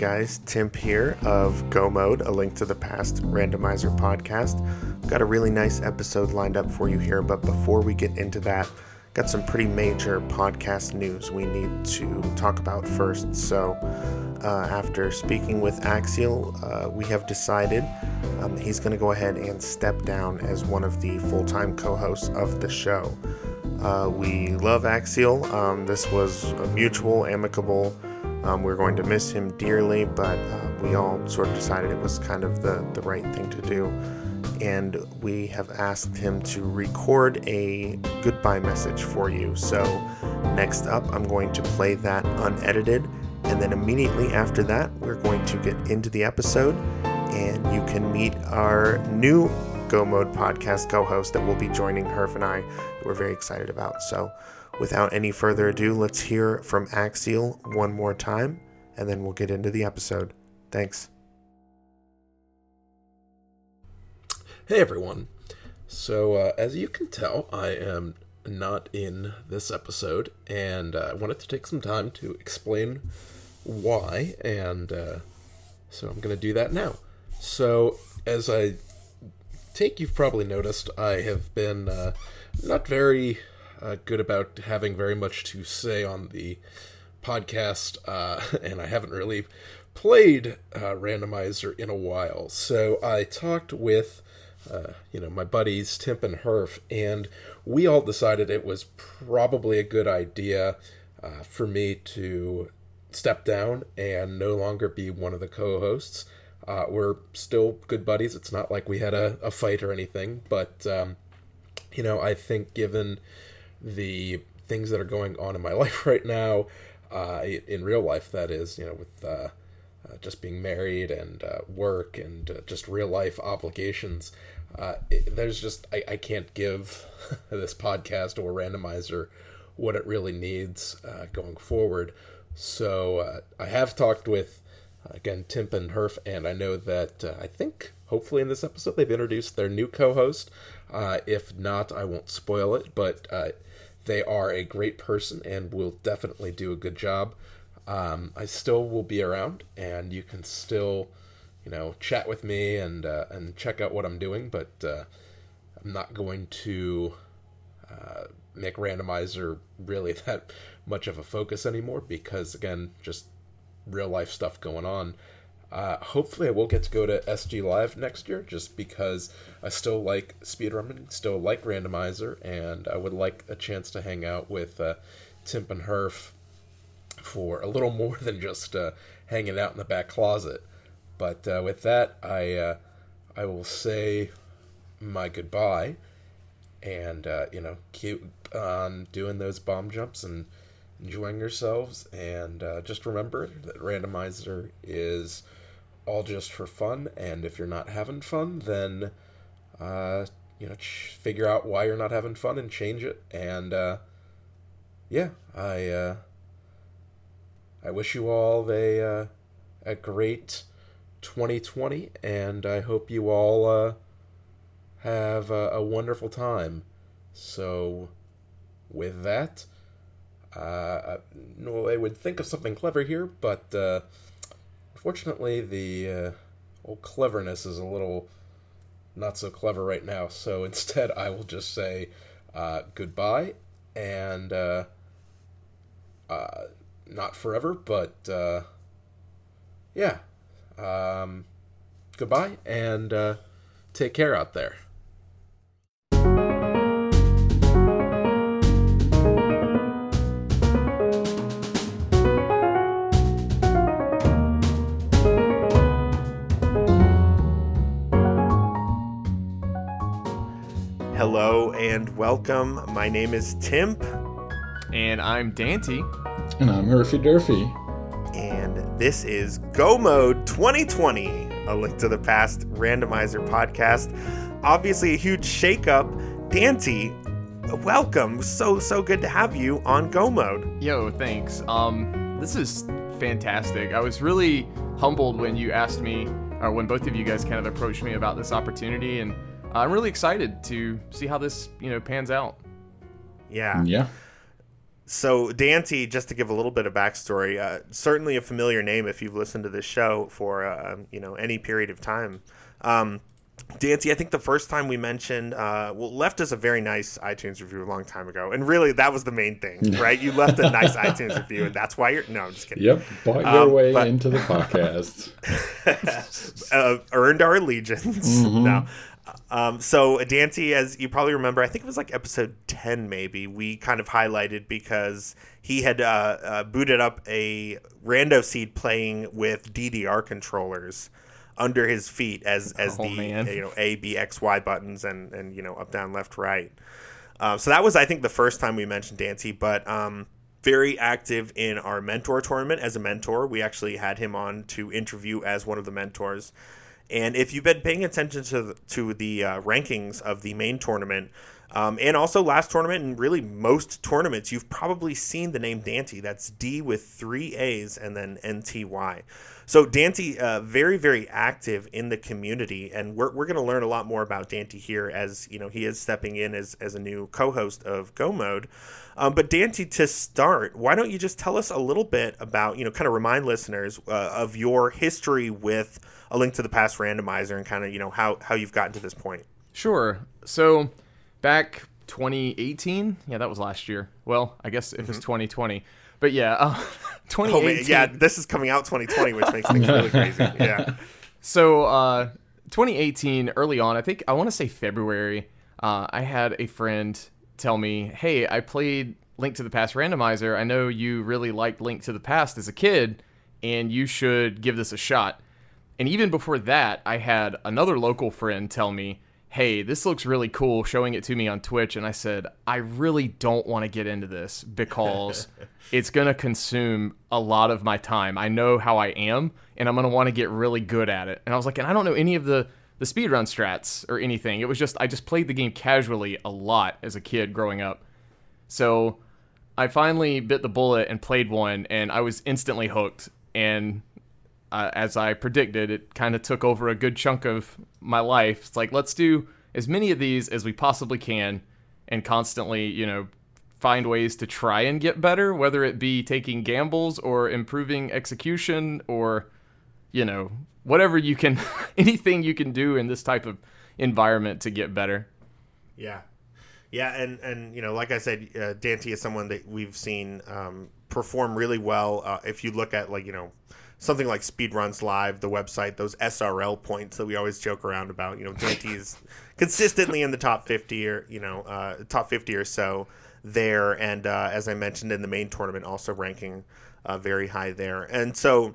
guys? Timp here of Go Mode, a link to the past randomizer podcast. Got a really nice episode lined up for you here, but before we get into that, got some pretty major podcast news we need to talk about first. So, uh, after speaking with Axial, uh, we have decided um, he's going to go ahead and step down as one of the full time co hosts of the show. Uh, we love Axial. Um, this was a mutual, amicable um, we're going to miss him dearly, but uh, we all sort of decided it was kind of the, the right thing to do. And we have asked him to record a goodbye message for you. So, next up, I'm going to play that unedited. And then immediately after that, we're going to get into the episode, and you can meet our new Go Mode podcast co host that will be joining Herf and I, we're very excited about. So, Without any further ado, let's hear from Axial one more time, and then we'll get into the episode. Thanks. Hey everyone. So, uh, as you can tell, I am not in this episode, and uh, I wanted to take some time to explain why, and uh, so I'm going to do that now. So, as I take you've probably noticed, I have been uh, not very uh, good about having very much to say on the podcast, uh, and I haven't really played uh, randomizer in a while. So I talked with, uh, you know, my buddies Timp and Herf, and we all decided it was probably a good idea uh, for me to step down and no longer be one of the co-hosts. Uh, we're still good buddies. It's not like we had a, a fight or anything, but um, you know, I think given the things that are going on in my life right now, uh, in real life, that is, you know, with uh, uh, just being married and uh, work and uh, just real life obligations. Uh, it, there's just, I, I can't give this podcast or randomizer what it really needs going forward. So I have talked with, again, Timp and Herf, and I know that I think hopefully in this episode they've introduced their new co host. if not, I won't spoil it, but they are a great person and will definitely do a good job. Um, I still will be around, and you can still, you know, chat with me and uh, and check out what I'm doing. But uh, I'm not going to uh, make randomizer really that much of a focus anymore because again, just real life stuff going on. Uh, hopefully, I will get to go to SG Live next year, just because I still like speedrunning, still like randomizer, and I would like a chance to hang out with uh, Timp and Herf for a little more than just uh, hanging out in the back closet. But uh, with that, I uh, I will say my goodbye, and uh, you know keep on doing those bomb jumps and enjoying yourselves, and just remember that randomizer is all just for fun. And if you're not having fun, then uh, you know ch- figure out why you're not having fun and change it. And uh, yeah, I uh, I wish you all a uh, a great 2020, and I hope you all uh, have a, a wonderful time. So, with that, uh, no, I would think of something clever here, but uh, Fortunately, the uh, old cleverness is a little not so clever right now, so instead I will just say uh, goodbye and uh, uh, not forever, but uh, yeah. Um, goodbye and uh, take care out there. Hello and welcome. My name is Timp. And I'm Dante. And I'm Herfy Durfy. And this is Go Mode 2020, a link to the past randomizer podcast. Obviously, a huge shakeup. Dante, welcome. So, so good to have you on Go Mode. Yo, thanks. Um, this is fantastic. I was really humbled when you asked me, or when both of you guys kind of approached me about this opportunity. And I'm really excited to see how this, you know, pans out. Yeah. Yeah. so Dante, just to give a little bit of backstory, uh, certainly a familiar name if you've listened to this show for uh, you know any period of time. Um, Dante, I think the first time we mentioned, uh, well, left us a very nice iTunes review a long time ago, and really that was the main thing, right? You left a nice iTunes review, and that's why you're. No, I'm just kidding. Yep, bought your Um, way but- into the podcast. uh, earned our allegiance. no. Um, so Dante, as you probably remember, I think it was like episode ten, maybe we kind of highlighted because he had uh, uh, booted up a rando seed playing with DDR controllers under his feet as as Oh, the man. you know A B X Y buttons and and you know up down left right. Um, so that was, I think, the first time we mentioned Dante, but um, very active in our mentor tournament as a mentor. We actually had him on to interview as one of the mentors. And if you've been paying attention to the, to the uh, rankings of the main tournament, um, and also last tournament, and really most tournaments, you've probably seen the name Dante. That's D with three A's and then NTY. So Dante, uh, very very active in the community, and we're, we're going to learn a lot more about Dante here as you know he is stepping in as, as a new co-host of Go Mode. Um, but Dante, to start, why don't you just tell us a little bit about you know kind of remind listeners uh, of your history with a link to the past randomizer and kind of you know how how you've gotten to this point. Sure. So back 2018, yeah, that was last year. Well, I guess if it's 2020, but yeah, uh, 2018. Oh yeah, this is coming out 2020, which makes things really crazy. Yeah. So, uh, 2018, early on, I think I want to say February, uh, I had a friend tell me, "Hey, I played Link to the Past randomizer. I know you really liked Link to the Past as a kid, and you should give this a shot." And even before that, I had another local friend tell me, "Hey, this looks really cool," showing it to me on Twitch, and I said, "I really don't want to get into this because it's going to consume a lot of my time. I know how I am, and I'm going to want to get really good at it." And I was like, "And I don't know any of the the speedrun strats or anything. It was just I just played the game casually a lot as a kid growing up." So, I finally bit the bullet and played one, and I was instantly hooked. And uh, as I predicted, it kind of took over a good chunk of my life. It's like, let's do as many of these as we possibly can and constantly, you know, find ways to try and get better, whether it be taking gambles or improving execution or, you know, whatever you can, anything you can do in this type of environment to get better. Yeah, yeah, and and you know, like I said, uh, Dante is someone that we've seen um, perform really well. Uh, if you look at like you know something like Speedruns Live, the website, those SRL points that we always joke around about. You know, Dante is consistently in the top fifty or you know uh, top fifty or so there, and uh, as I mentioned in the main tournament, also ranking uh, very high there, and so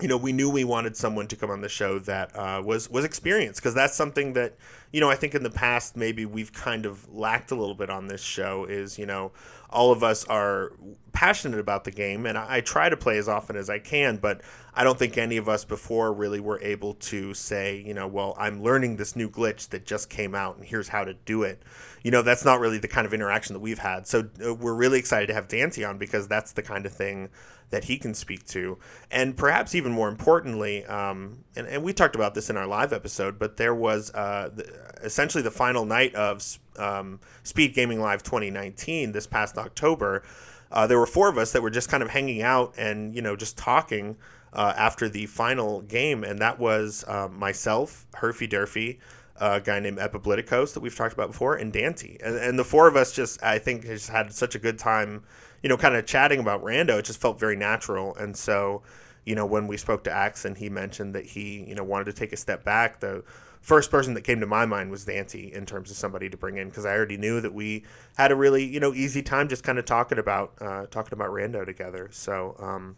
you know, we knew we wanted someone to come on the show that uh, was was experienced because that's something that you know I think in the past maybe we've kind of lacked a little bit on this show is you know all of us are passionate about the game and I, I try to play as often as I can but I don't think any of us before really were able to say you know well I'm learning this new glitch that just came out and here's how to do it. You know that's not really the kind of interaction that we've had. So uh, we're really excited to have Dante on because that's the kind of thing that he can speak to. And perhaps even more importantly, um, and, and we talked about this in our live episode, but there was uh, the, essentially the final night of um, Speed Gaming Live 2019 this past October. Uh, there were four of us that were just kind of hanging out and, you know, just talking uh, after the final game. And that was um, myself, Herfy Durfee, a guy named Epibliticos that we've talked about before, and Dante. And, and the four of us just, I think, just had such a good time you know, kind of chatting about Rando, it just felt very natural. And so, you know, when we spoke to Axon, he mentioned that he, you know, wanted to take a step back. The first person that came to my mind was Dante in terms of somebody to bring in because I already knew that we had a really, you know, easy time just kind of talking about uh, talking about Rando together. So, um,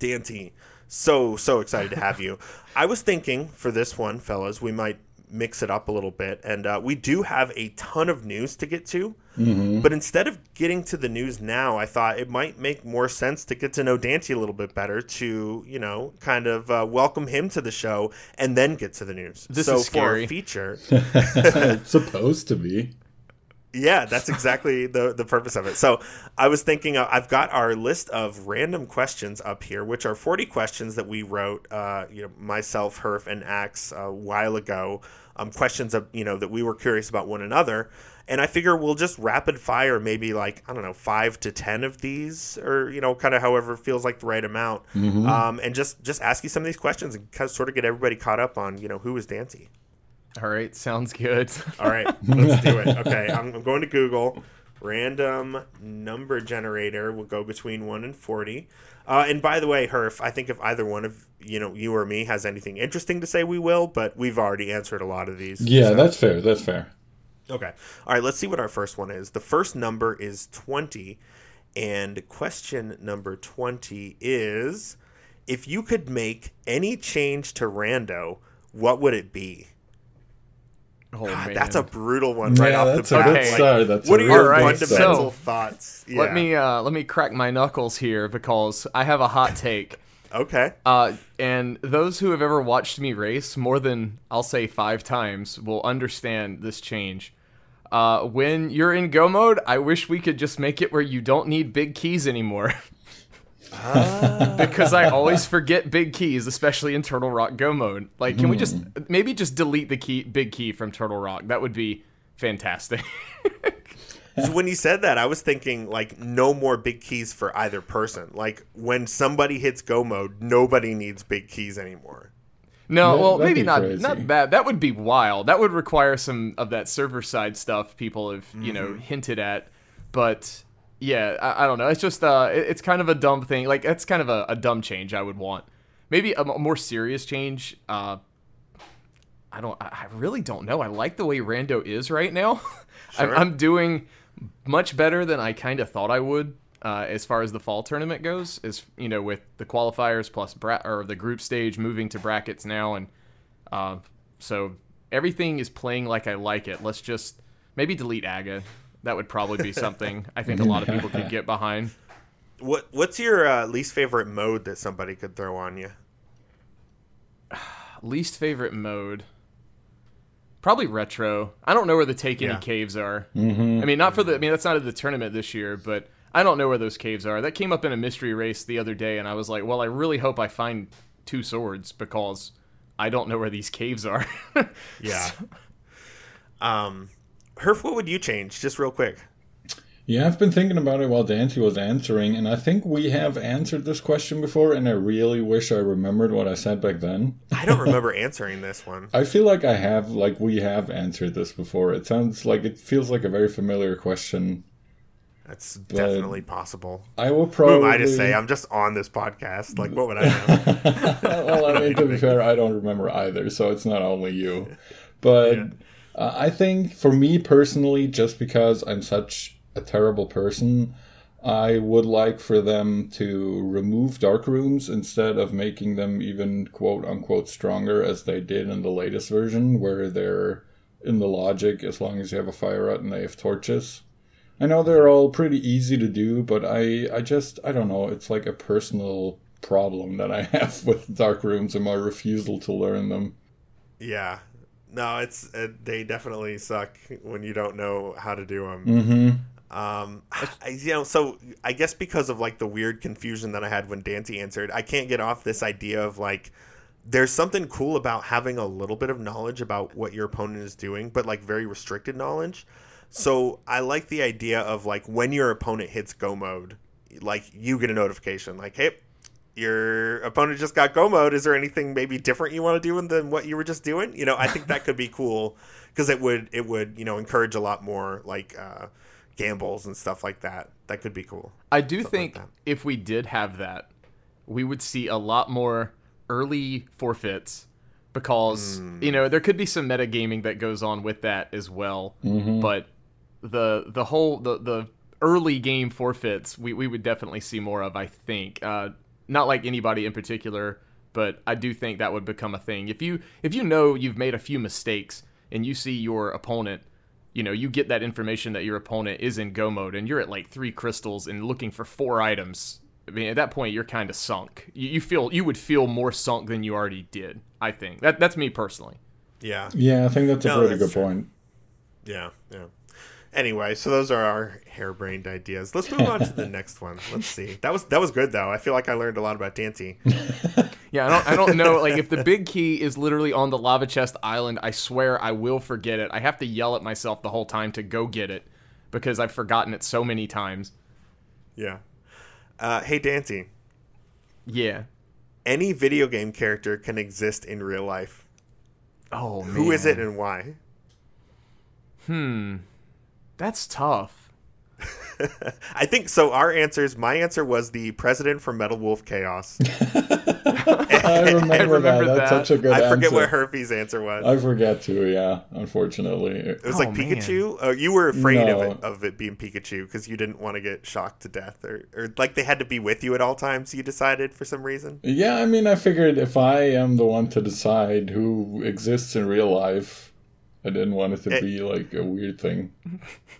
Dante, so so excited to have you. I was thinking for this one, fellas, we might mix it up a little bit, and uh, we do have a ton of news to get to. But instead of getting to the news now, I thought it might make more sense to get to know Dante a little bit better to, you know, kind of uh, welcome him to the show and then get to the news. This so is for our scary. feature, it's supposed to be. yeah, that's exactly the the purpose of it. So I was thinking, uh, I've got our list of random questions up here, which are forty questions that we wrote, uh, you know, myself, Herf, and Axe a while ago um, questions of you know that we were curious about one another. And I figure we'll just rapid fire maybe like I don't know five to ten of these, or you know, kind of however feels like the right amount, um, and just just ask you some of these questions and kind of sort of get everybody caught up on you know who is Dancy. All right, sounds good. All right, let's do it. Okay, I'm, I'm going to Google random number generator. We'll go between one and forty. Uh, and by the way, Herf, I think if either one of you know you or me has anything interesting to say, we will. But we've already answered a lot of these. Yeah, so- that's fair. That's fair. Okay. All right, let's see what our first one is. The first number is 20. And question number 20 is if you could make any change to Rando, what would it be? Oh, God, that's a brutal one right yeah, off that's the a bat. good Okay. start. That's what a are real your Alright, good so- start. fundamental thoughts? Yeah. Let me uh, let me crack my knuckles here because I have a hot take. Okay. Uh, and those who have ever watched me race more than I'll say five times will understand this change. Uh, when you're in go mode, I wish we could just make it where you don't need big keys anymore. because I always forget big keys, especially in Turtle Rock Go mode. Like, can we just hmm. maybe just delete the key, big key from Turtle Rock? That would be fantastic. So when you said that, I was thinking like no more big keys for either person. Like when somebody hits go mode, nobody needs big keys anymore. No, That- well, maybe not crazy. not bad. That would be wild. That would require some of that server side stuff people have you know mm-hmm. hinted at. But yeah, I, I don't know. It's just uh, it- it's kind of a dumb thing. Like that's kind of a, a dumb change I would want. Maybe a more serious change. Uh, I don't. I I really don't know. I like the way Rando is right now. I'm, Sure. I'm doing much better than I kind of thought I would. Uh, as far as the fall tournament goes, is you know with the qualifiers plus bra- or the group stage moving to brackets now, and uh, so everything is playing like I like it. Let's just maybe delete Aga. That would probably be something I think a lot of people could get behind. What What's your uh, least favorite mode that somebody could throw on you? Least favorite mode. Probably retro. I don't know where the take any Yeah. caves are. Mm-hmm. I mean, not for the. I mean, that's not at the tournament this year, but I don't know where those caves are. That came up in a mystery race the other day, and I was like, well, I really hope I find two swords because I don't know where these caves are. Yeah. um, Herf, what would you change? Just real quick. Yeah, I've been thinking about it while Dancy was answering, and I think we have answered this question before, and I really wish I remembered what I said back then. I don't remember answering this one. I feel like I have, like, we have answered this before. It sounds like it feels like a very familiar question. That's definitely possible. I will Who probably. am I to say? I'm just on this podcast. Like, what would I know? well, I mean, to be fair, I don't remember either, so it's not only you. But Yeah. Uh, I think for me personally, just because I'm such a terrible person, I would like for them to remove dark rooms instead of making them even quote unquote stronger as they did in the latest version, where they're in the logic as long as you have a fire rod and they have torches. I know they're all pretty easy to do, but I, I just, I don't know, it's like a personal problem that I have with dark rooms and my refusal to learn them. yeah. No, it's uh, they definitely suck when you don't know how to do them. Mm-hmm. Um, I, you know, so I guess because of like the weird confusion that I had when Dancy answered, I can't get off this idea of like there's something cool about having a little bit of knowledge about what your opponent is doing, but like very restricted knowledge. So I like the idea of like when your opponent hits go mode, like you get a notification like, hey, your opponent just got go mode. Is there anything maybe different you want to do than what you were just doing? You know, I think that could be cool because it would it would you know encourage a lot more like uh, gambles and stuff like that. That could be cool. I do Something think like if we did have that, we would see a lot more early forfeits because Hmm. you know there could be some metagaming that goes on with that as well. But the the whole the the early game forfeits we, we would definitely see more of. I think uh, not like anybody in particular, but I do think that would become a thing. If you if you know you've made a few mistakes and you see your opponent you know, you get that information that your opponent is in go mode and you're at like three crystals and looking for four items. I mean, at that point, you're kind of sunk. You, you feel you would feel more sunk than you already did. I think that that's me personally. Yeah, Yeah, I think that's a No, pretty that's good true. point. yeah, yeah. Anyway, so those are our harebrained ideas. Let's move on to the next one. Let's see. That was that was good though. I feel like I learned a lot about Dancy. Yeah, I don't I don't know like if the big key is literally on the lava chest island, I swear I will forget it. I have to yell at myself the whole time to go get it because I've forgotten it so many times. Yeah. Uh, hey, Dante. Yeah. Any video game character can exist in real life. Oh man. Who is it and why? Hmm. That's tough. I think so. Our answers. My answer was the president from Metal Wolf Chaos. I remember, remember that. That's that. such a good I forget answer. what Herpy's answer was. I forget too. Yeah, unfortunately. it was Oh, like man. Pikachu. Uh, you were afraid No. of it of it being Pikachu because you didn't want to get shocked to death, or, or like they had to be with you at all times. You decided for some reason. Yeah, I mean, I figured if I am the one to decide who exists in real life, I didn't want it to It- be like a weird thing.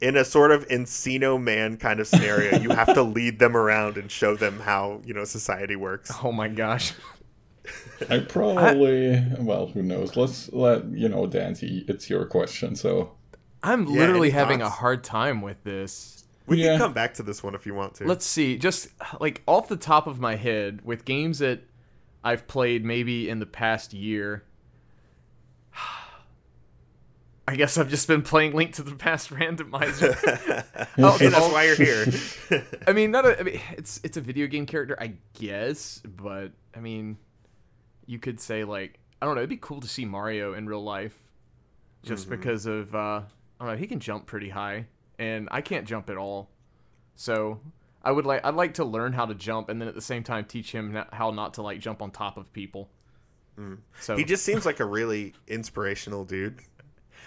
In a sort of Encino Man kind of scenario, you have to lead them around and show them how you know society works. Oh my gosh. I probably, well, who knows? Let's let you know, Dante. It's your question, so I'm Yeah, literally any having a hard time with this. We Yeah. can come back to this one if you want to. Let's see, just like off the top of my head, with games that I've played maybe in the past year. I guess I've just been playing Link to the Past randomizer. oh, and that's why you're here. I mean, not a, I mean, it's it's a video game character, I guess, but I mean, you could say like I don't know. It'd be cool to see Mario in real life, just because of uh, I don't know. He can jump pretty high, and I can't jump at all. So I would like I'd like to learn how to jump, and then at the same time teach him how not to like jump on top of people. So he just seems like a really inspirational dude.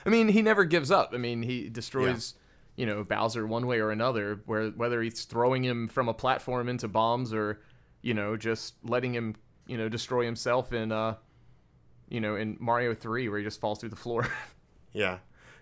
I mean, he never gives up. I mean, he destroys, you know, Bowser one way or another. Where whether he's throwing him from a platform into bombs or, you know, just letting him, you know, destroy himself in, uh, you know, in Mario Three where he just falls through the floor. Yeah,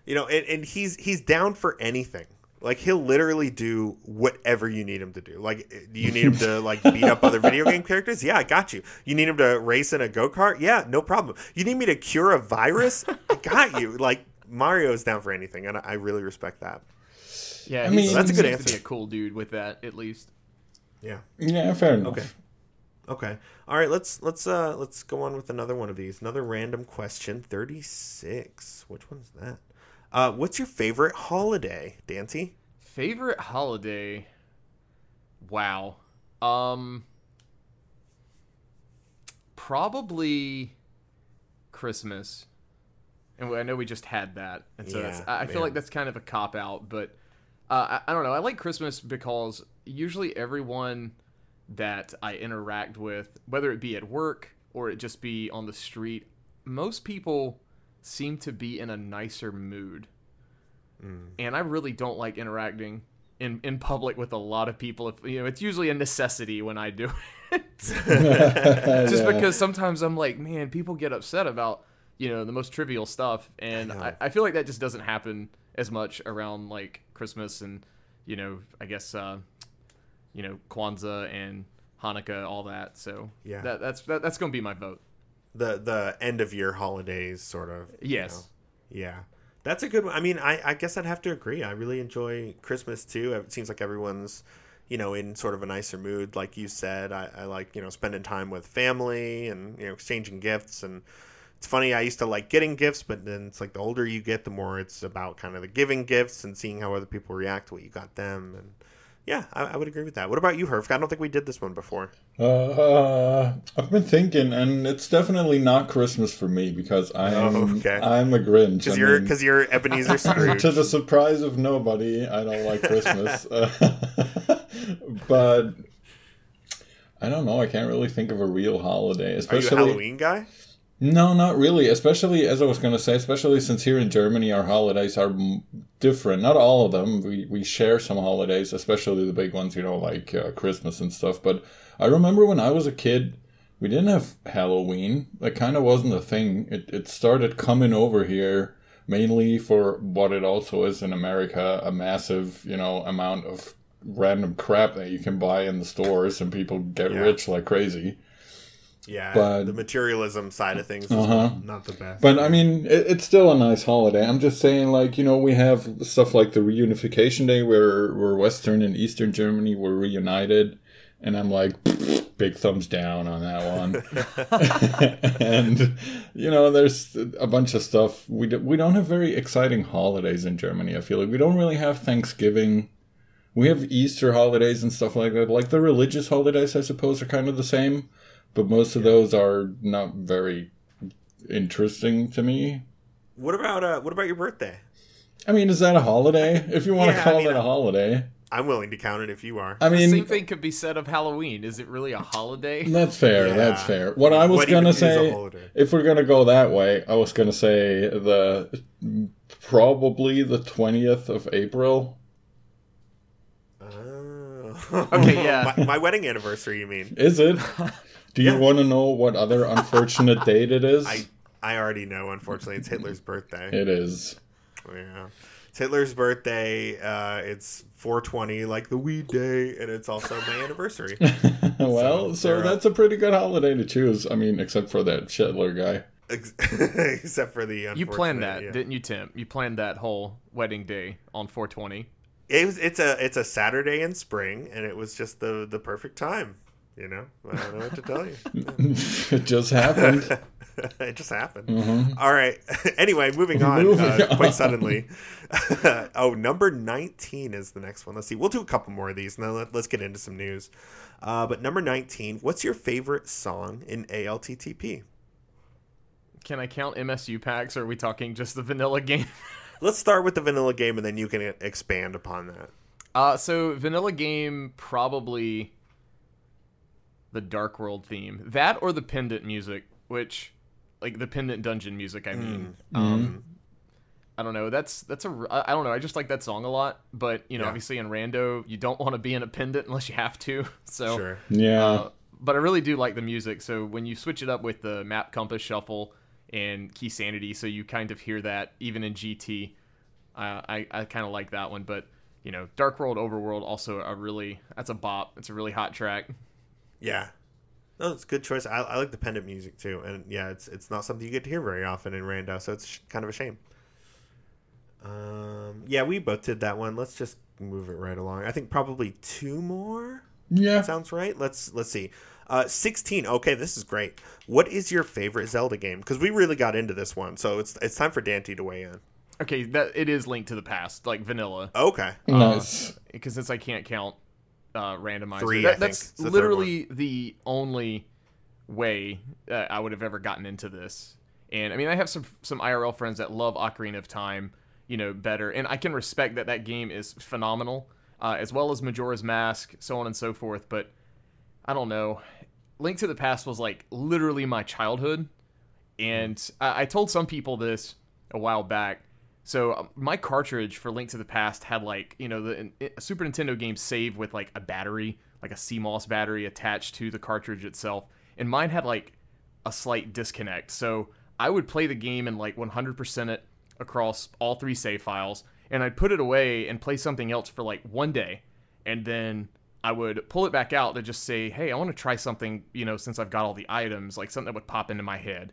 you know, and, and he's he's down for anything. Like he'll literally do whatever you need him to do. Like, do you need him to like beat up other video game characters? Yeah, I got you. You need him to race in a go kart? Yeah, no problem. You need me to cure a virus? I got you. Like Mario's down for anything, and I, I really respect that. yeah, I mean- he That's a good seems to be answer. a cool dude with that, at least. Yeah. yeah, fair enough. Okay. Okay. All right. Let's let's uh let's go on with another one of these. Another random question. Thirty six. Which one's that? Uh, what's your favorite holiday, Dante? Favorite holiday? Wow. Um probably Christmas. And I know we just had that. And so that's, Yeah, I I feel like that's kind of a cop out, but uh, I, I don't know. I like Christmas because usually everyone that I interact with, whether it be at work or it just be on the street, most people seem to be in a nicer mood and I really don't like interacting in in public with a lot of people. If you know, it's usually a necessity when I do it, just Yeah. because sometimes I'm like, man, people get upset about you know the most trivial stuff, and I. I, I feel like that just doesn't happen as much around like Christmas and you know, I guess uh, you know Kwanzaa and Hanukkah, all that. So Yeah. that, that's that, that's gonna be my vote. The the end of year holidays, sort of. you Yes. know. Yeah. That's a good one. I mean, I, I guess I'd have to agree. I really enjoy Christmas too. It seems like everyone's, you know, in sort of a nicer mood. Like you said, I, I like, you know, spending time with family and, you know, exchanging gifts. And it's funny, I used to like getting gifts, but then it's like the older you get, the more it's about kind of the giving gifts and seeing how other people react to what you got them. And yeah, I, I would agree with that. What about you, Herf? I don't think we did this one before. Uh, I've been thinking, and it's definitely not Christmas for me because I'm Oh, okay. I'm a Grinch. Because you're, you're Ebenezer Scrooge. to the surprise of nobody, I don't like Christmas. But I don't know. I can't really think of a real holiday, Are you a especially Halloween guy? No, not really. Especially as I was going to say, especially since here in Germany our holidays are different. Not all of them. We we share some holidays, especially the big ones, you know, like uh, Christmas and stuff. But I remember when I was a kid, we didn't have Halloween. That kind of wasn't a thing. It it started coming over here mainly for what it also is in America, a massive, you know, amount of random crap that you can buy in the stores and people get Yeah. rich like crazy. Yeah, But- the materialism side of things Uh-huh. not the best. But I mean, it, it's still a nice holiday. I'm just saying, like you know, we have stuff like the Reunification Day, where where Western and Eastern Germany were reunited, and I'm like, big thumbs down on that one. and you know, there's a bunch of stuff. We do, we don't have very exciting holidays in Germany. I feel like we don't really have Thanksgiving. We have Easter holidays and stuff like that. Like the religious holidays, I suppose, are kind of the same, but most of those are not very interesting to me. What about uh? What about your birthday? I mean, is that a holiday? If you want Yeah, to I call mean, it a holiday. I'm willing to count it if you are. I mean, The mean, same thing could be said of Halloween. Is it really a holiday? That's fair. Yeah. That's fair. What I was What gonna say, if we're gonna go that way, I was gonna say the probably the twentieth of April. Oh. Okay, yeah. my, my wedding anniversary. You mean? Is it? Do you Yeah. want to know what other unfortunate date it is? I I already know. Unfortunately, it's Hitler's birthday. It is. Yeah. It's Hitler's birthday. Uh, it's 420, like the weed day, and it's also my anniversary. well, So, so, they're, that's a pretty good holiday to choose. I mean, except for that Hitler guy. Except for the You planned that, yeah. didn't you, Tim? You planned that whole wedding day on 420. It was. It's a. It's a Saturday in spring, and it was just the the perfect time. You know, I don't know what to tell you. it just happened. it just happened. Mhm. All right. anyway, moving on Moving uh, on. quite suddenly. oh, number 19 is the next one. Let's see. We'll do a couple more of these and then let, us get into some news. Uh, but number 19, what's your favorite song in ALTTP? Can I count MSU packs, or are we talking just the vanilla game? Let's start with the vanilla game and then you can e- expand upon that. Uh, so vanilla game probably the Dark World theme, that or the pendant music, which like the pendant dungeon music. I mean, Mm. um, I don't know. That's that's a I don't know. I just like that song a lot, but you know, Yeah. obviously in rando, you don't want to be in a pendant unless you have to. So Sure. Yeah. Uh, but I really do like the music. So when you switch it up with the map compass shuffle and key sanity, so you kind of hear that even in GT. Uh, I I kind of like that one, but you know, Dark World, Overworld, also a really that's a bop. It's a really hot track. Yeah. No, it's a good choice. I, I like the pendant music too, and yeah, it's it's not something you get to hear very often in Rando, so it's sh- kind of a shame. Um, yeah, we both did that one. Let's just move it right along. I think probably two more yeah. sounds right. Let's let's see. Uh, sixteen. Okay, this is great. What is your favorite Zelda game? Because we really got into this one, so it's it's time for Dante to weigh in. Okay, that it is Link to the Past, like vanilla, Okay. Nice. because since I can't count uh, randomizer, Three, that- that's the literally the only way uh, I would have ever gotten into this. And I mean, I have some some IRL friends that love Ocarina of Time, you know, better, and I can respect that that game is phenomenal, uh, as well as Majora's Mask, so on and so forth. But I don't know, Link to the Past was like literally my childhood, and I, I told some people this a while back. So um, my cartridge for Link to the Past had like you know the Super Nintendo game save with like a battery, like a CMOS battery attached to the cartridge itself, and mine had like a slight disconnect. So I would play the game and like 100% it across all three save files, and I'd put it away and play something else for like one day, and then I would pull it back out to just say, hey, I want to try something, you know, since I've got all the items, like something that would pop into my head,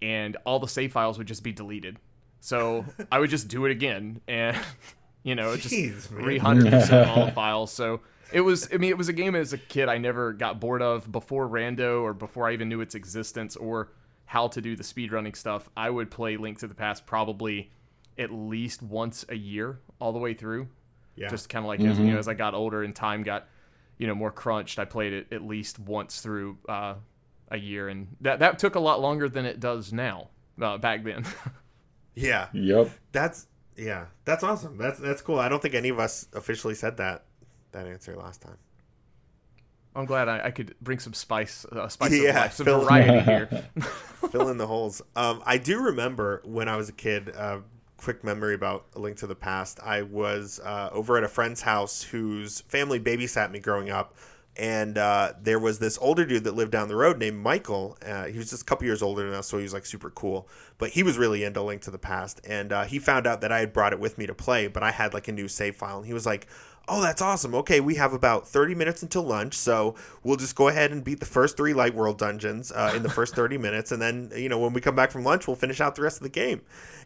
and all the save files would just be deleted. So I would just do it again, and you know, just Jeez, man. three hundred percent all the files. So it was. I mean, it was a game as a kid I never got bored of before Rando or before I even knew its existence or how to do the speedrunning stuff. I would play Link to the Past probably at least once a year all the way through. Yeah. Just kind of like as you know, as I got older and time got you know more crunched, I played it at least once through uh, a year, and that that took a lot longer than it does now. Uh, back then. yeah. Yep. That's yeah. That's awesome. That's that's cool. I don't think any of us officially said that that answer last time. I'm glad I, I could bring some spice, uh, spice of life, some fill- variety here. fill in the holes. Um, I do remember when I was a kid. Uh, quick memory about a link to the past. I was uh, over at a friend's house whose family babysat me growing up, and uh, there was this older dude that lived down the road named Michael. Uh, he was just a couple years older than us, so he was like super cool. But he was really into Link to the Past, and uh, he found out that I had brought it with me to play, but I had like a new save file, and he was like. Oh, that's awesome. Okay, we have about 30 minutes until lunch, so we'll just go ahead and beat the first three Light World dungeons uh, in the first 30 minutes, and then, you know, when we come back from lunch, we'll finish out the rest of the game.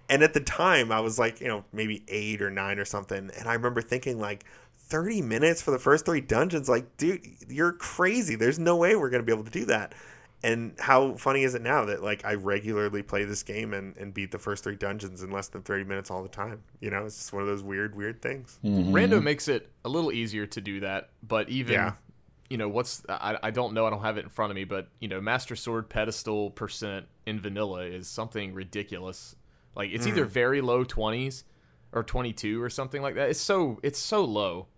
And at the time, I was like, you know, maybe eight or nine or something, and I remember thinking, like, 30 minutes for the first three dungeons. Like, dude, you're crazy. There's no way we're going to be able to do that. And how funny is it now that like I regularly play this game and, and beat the first three dungeons in less than 30 minutes all the time? You know, it's just one of those weird, weird things. Mm-hmm. Rando makes it a little easier to do that, but even Yeah. you know what's I, I don't know I don't have it in front of me, but you know Master Sword pedestal percent in vanilla is something ridiculous. Like it's either mm. very low twenties or twenty two or something like that. It's so it's so low.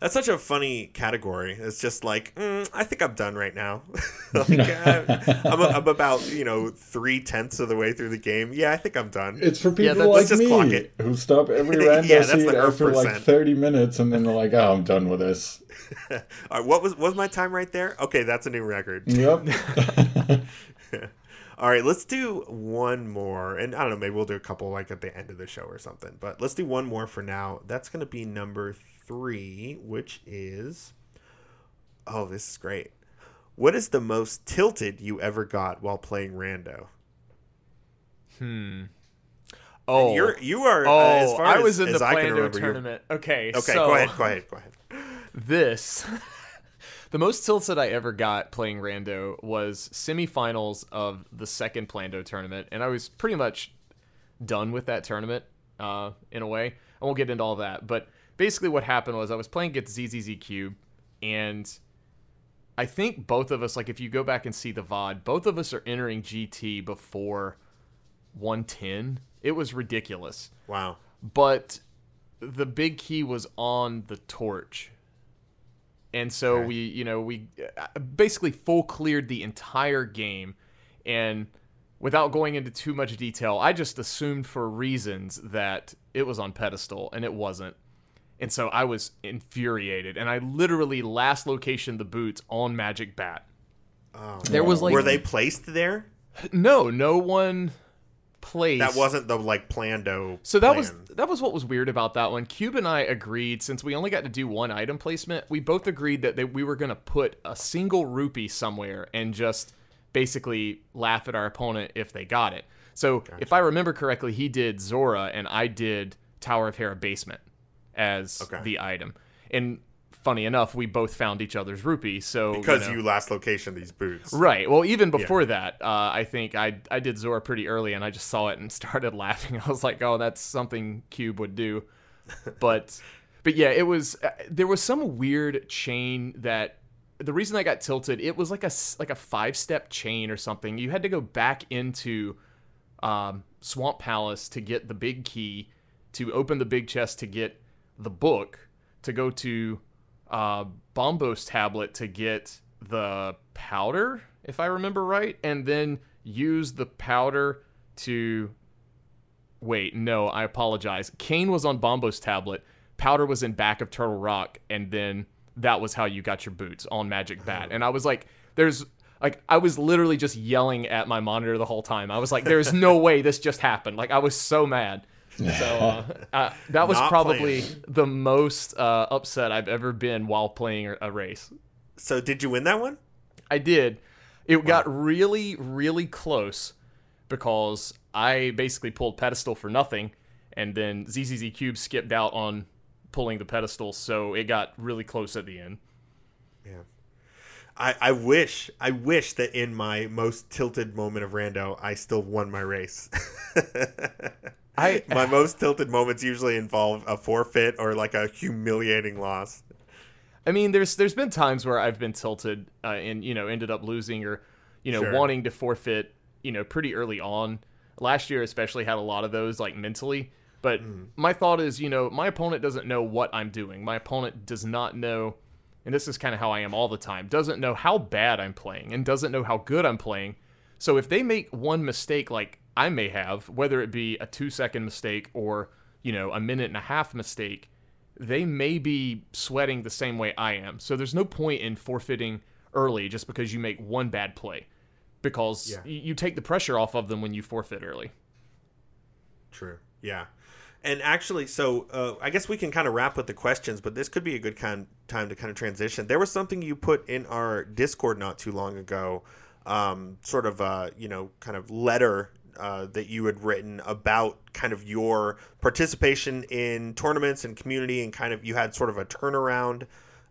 That's such a funny category. It's just like, mm, I think I'm done right now. like, uh, I'm, I'm about, you know, three tenths of the way through the game. Yeah, I think I'm done. It's for people that's- like Let's clock me it. who stop every Yeah, rando that's seed like our after like 30 minutes and then they're like, oh, I'm done with this. All right, what was was my time right there? Okay, that's a new record. Yep. All right, let's do one more. And I don't know, maybe we'll do a couple like at the end of the show or something. But let's do one more for now. That's going to be number three, which is. Oh, this is great. What is the most tilted you ever got while playing Rando? Hmm. Oh, You're you are oh, uh, as far I as, was in as the I can Plando remember, you're- tournament. Okay, Okay, so go ahead, go ahead, go ahead. this the most tilted I ever got playing rando was semifinals of the second Plando tournament, and I was pretty much done with that tournament uh, in a way. I won't get into all that, but basically what happened was I was playing against ZZZ Cube, and I think both of us, like if you go back and see the VOD, both of us are entering GT before 110. It was ridiculous Wow. but the big key was on the torch and so Okay. we you know we uh, basically full cleared the entire game and without going into too much detail i just assumed for reasons that it was on pedestal and it wasn't and so i was infuriated and i literally last location the boots on magic bat Oh, there was like were they placed there? no no one placed That wasn't the like Plando. So that was that was what was weird about that one. Cube and I agreed since we only got to do one item placement, we both agreed that they, we were going to put a single rupee somewhere and just basically laugh at our opponent if they got it. So if I remember correctly, he did Zora and I did Tower of Hera basement as Okay. the item. And funny enough, we both found each other's rupee. So because know- you last location these boots. Right. Well, even before that, uh, I think I I did Zora pretty early, and I just saw it and started laughing. I was like, "Oh, that's something Cube would do." But, but yeah, it was. Uh, there was some weird chain that. The reason I got tilted, it was like a like a five step chain or something. You had to go back into um, Swamp Palace to get the big key, to open the big chest to get the book, to go to uh, Bombos tablet to get the powder, if I remember right, and then use the powder to. Wait, no, I apologize. Cane was on Bombos tablet, powder was in back of Turtle Rock, and then that was how you got your boots on Magic Bat. And I was like, there's. Like I was literally just yelling at my monitor the whole time. I was like, "There's no way this just happened!" Like I was so mad. So uh, uh, that was Not probably playing. the most uh, upset I've ever been while playing a- a race. So did you win that one? I did. It got really, really close because I basically pulled pedestal for nothing, and then ZZZ Cube skipped out on pulling the pedestal, so it got really close at the end. Yeah. I, I wish I wish that in my most tilted moment of rando I still won my race. I my most tilted moments usually involve a forfeit or like a humiliating loss. I mean, there's there's been times where I've been tilted uh, and you know ended up losing or you know Sure. wanting to forfeit you know pretty early on. Last year especially had a lot of those like mentally. But my thought is, you know, my opponent doesn't know what I'm doing. My opponent does not know, and this is kind of how I am all the time. Doesn't know how bad I'm playing and doesn't know how good I'm playing. So if they make one mistake like I may have, whether it be a two second mistake or you know a minute and a half mistake, they may be sweating the same way I am. So there's no point in forfeiting early just because you make one bad play, because Yeah. y- you take the pressure off of them when you forfeit early. True. Yeah. And actually, so uh, I guess we can kind of wrap with the questions, but this could be a good kind time to kind of transition. There was something you put in our Discord not too long ago, um, sort of a you know, kind of letter uh, that you had written about kind of your participation in tournaments and community, and kind of you had sort of a turnaround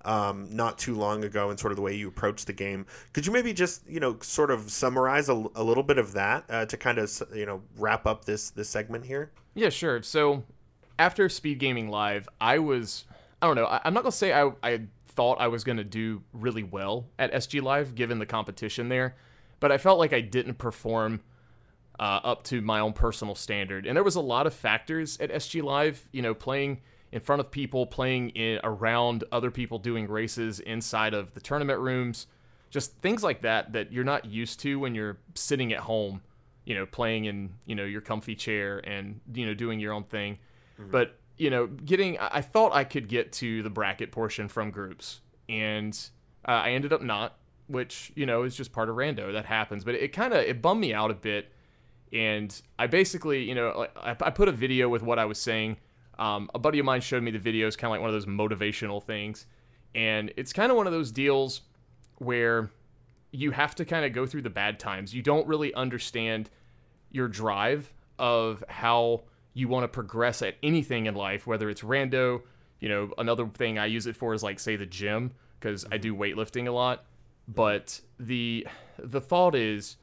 um, not too long ago, and sort of the way you approach the game. Could you maybe just you know sort of summarize a, a little bit of that uh, to kind of you know wrap up this this segment here? Yeah, sure. So after Speed Gaming Live, I was I don't know. I, am not gonna say I I thought I was gonna do really well at SG Live given the competition there, but I felt like I didn't perform. Uh, up to my own personal standard, and there was a lot of factors at SG Live. You know, playing in front of people, playing in around other people doing races inside of the tournament rooms, just things like that that you're not used to when you're sitting at home, you know, playing in you know your comfy chair and you know doing your own thing. Mm-hmm. But you know, getting I thought I could get to the bracket portion from groups, and uh, I ended up not, which you know is just part of rando that happens. But it, it kind of it bummed me out a bit, and I basically you know I, I put a video with what I was saying um, a buddy of mine showed me the videos, kind of like one of those motivational things. And it's kind of one of those deals where you have to kind of go through the bad times. You don't really understand your drive of how you want to progress at anything in life, whether it's rando, you know, another thing I use it for is like say the gym because I do weightlifting a lot. But the the thought is,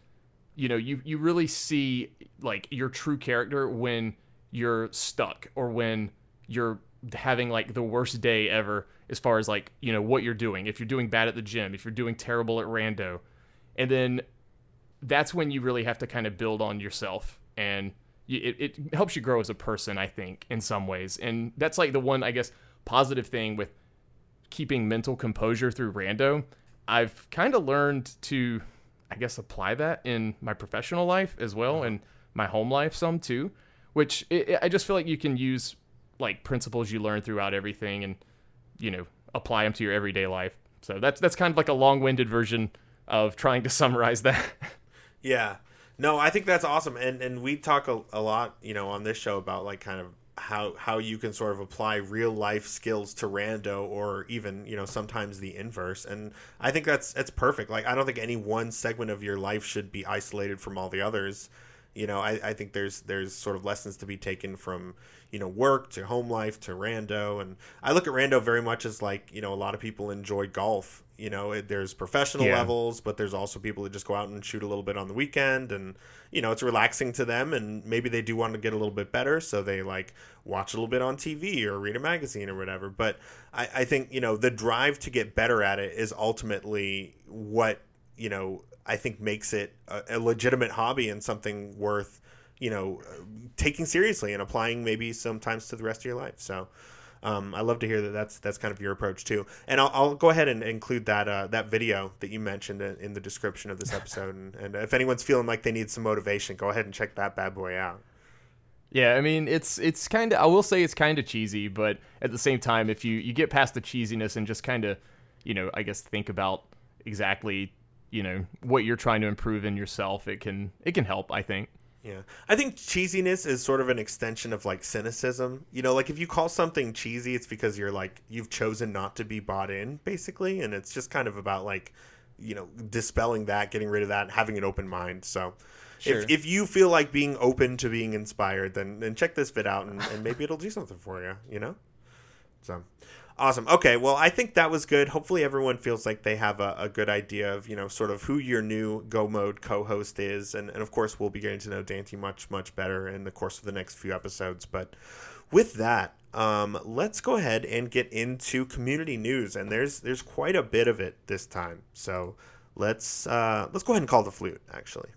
you know, you you really see like your true character when you're stuck or when you're having like the worst day ever as far as like you know what you're doing. If you're doing bad at the gym if you're doing terrible at rando. And then that's when you really have to kind of build on yourself and it, it helps you grow as a person i think in some ways. And that's like the one i guess positive thing with keeping mental composure through rando. I've kind of learned to i guess apply that in my professional life as well uh-huh. and my home life some too which it, I just feel like you can use like principles you learn throughout everything and you know apply them to your everyday life. So that's that's kind of like a long-winded version of trying to summarize that. yeah. No, I think that's awesome, and and we talk a, a lot, you know, on this show about like kind of how how you can sort of apply real life skills to rando or even you know sometimes the inverse. And i think that's that's perfect. Like i don't think any one segment of your life should be isolated from all the others. You know, I, I think there's there's sort of lessons to be taken from you know work to home life to rando, and I look at rando very much as like you know a lot of people enjoy golf. You know, it, there's professional yeah. levels, but there's also people that just go out and shoot a little bit on the weekend, and you know it's relaxing to them, and maybe they do want to get a little bit better, so they like watch a little bit on TV or read a magazine or whatever. But I, I think you know the drive to get better at it is ultimately what you know I think makes it a, a legitimate hobby and something worth you know taking seriously and applying maybe sometimes to the rest of your life. So. Um, I love to hear that that's that's kind of your approach too, and I'll, I'll go ahead and include that uh, that video that you mentioned in, in the description of this episode. And, and, if anyone's feeling like they need some motivation, go ahead and check that bad boy out. Yeah, I mean it's it's kind of I will say it's kind of cheesy, but at the same time, if you you get past the cheesiness and just kind of you know I guess think about exactly you know what you're trying to improve in yourself it can it can help i think yeah i think cheesiness is sort of an extension of like cynicism you know like if you call something cheesy it's because you're like you've chosen not to be bought in basically and it's just kind of about like you know dispelling that getting rid of that having an open mind so Sure. If, if you feel like being open to being inspired, then then check this vid out and, and maybe it'll do something for you. You know. So, Awesome. Okay. Well, I think that was good. Hopefully, everyone feels like they have a, a, good idea of, you know, sort of who your new Go Mode co host is. And, and of course, we'll be getting to know Dante much, much better in the course of the next few episodes. But with that, um, let's go ahead and get into community news. And there's there's quite a bit of it this time. So let's uh, let's go ahead and call the flute, actually.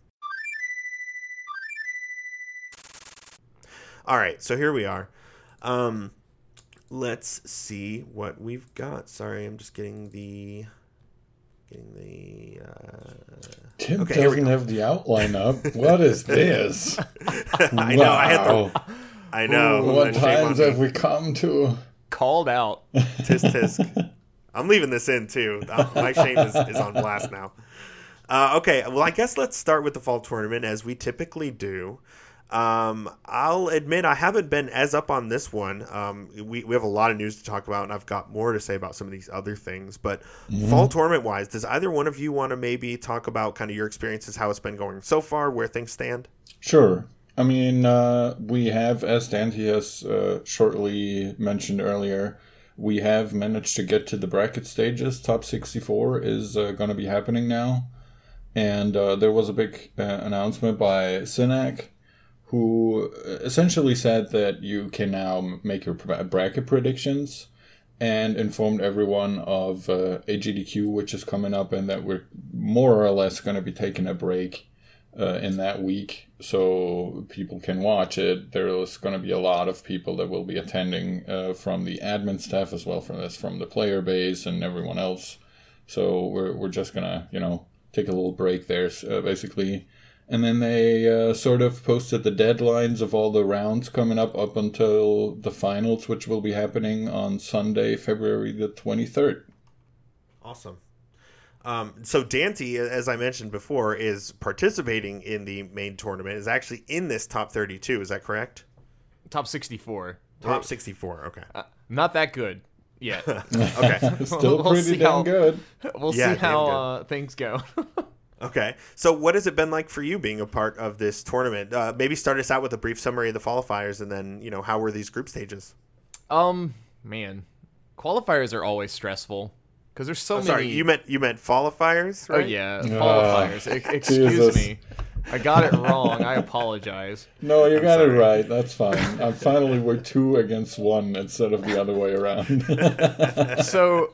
All right. So here we are. Um, let's see what we've got. Sorry, I'm just getting the getting the. Uh... Tim okay, doesn't have the outline up. what is this? I know. I had the. I know. Ooh, what times have we come to? Called out. Tisk tisk. I'm leaving this in too. Uh, my shame is, is on blast now. Uh, okay, well, I guess let's start with the fall tournament as we typically do. Um, I'll admit I haven't been as up on this one. Um, we, we have a lot of news to talk about, and I've got more to say about some of these other things. But fall tournament wise, does either one of you want to maybe talk about kind of your experiences, how it's been going so far, where things stand? Sure. I mean, uh, we have, as Dante has uh, shortly mentioned earlier, we have managed to get to the bracket stages. Top 64 is uh, going to be happening now. And uh, there was a big uh, announcement by Synack, who essentially said that you can now make your bracket predictions and informed everyone of uh, AGDQ, which is coming up, and that we're more or less going to be taking a break uh, in that week so people can watch it. There's going to be a lot of people that will be attending uh, from the admin staff as well from this, from the player base and everyone else. So we're, we're just going to, you know, take a little break there, uh, basically. And then they uh, sort of posted the deadlines of all the rounds coming up up until the finals, which will be happening on Sunday, February the 23rd. Awesome. Um, so Dante, as I mentioned before, is participating in the main tournament. Is actually in this top thirty-two. Is that correct? Top 64. Top sixty-four. Okay. Uh, not that good yet. Okay. Still We'll pretty see damn how- good. we'll Yeah, see how good. uh, things go. Okay. So, what has it been like for you being a part of this tournament? Uh, maybe start us out with a brief summary of the qualifiers, and then you know how were these group stages? um, man, qualifiers are always stressful because there's so Oh, many. sorry, you meant you meant qualifiers, Oh right? yeah, Ah, qualifiers. E- excuse Jesus. me, I got it wrong. I apologize. No, you got sorry. it right. That's fine. Uh, finally, we're two against one instead of the other way around. So,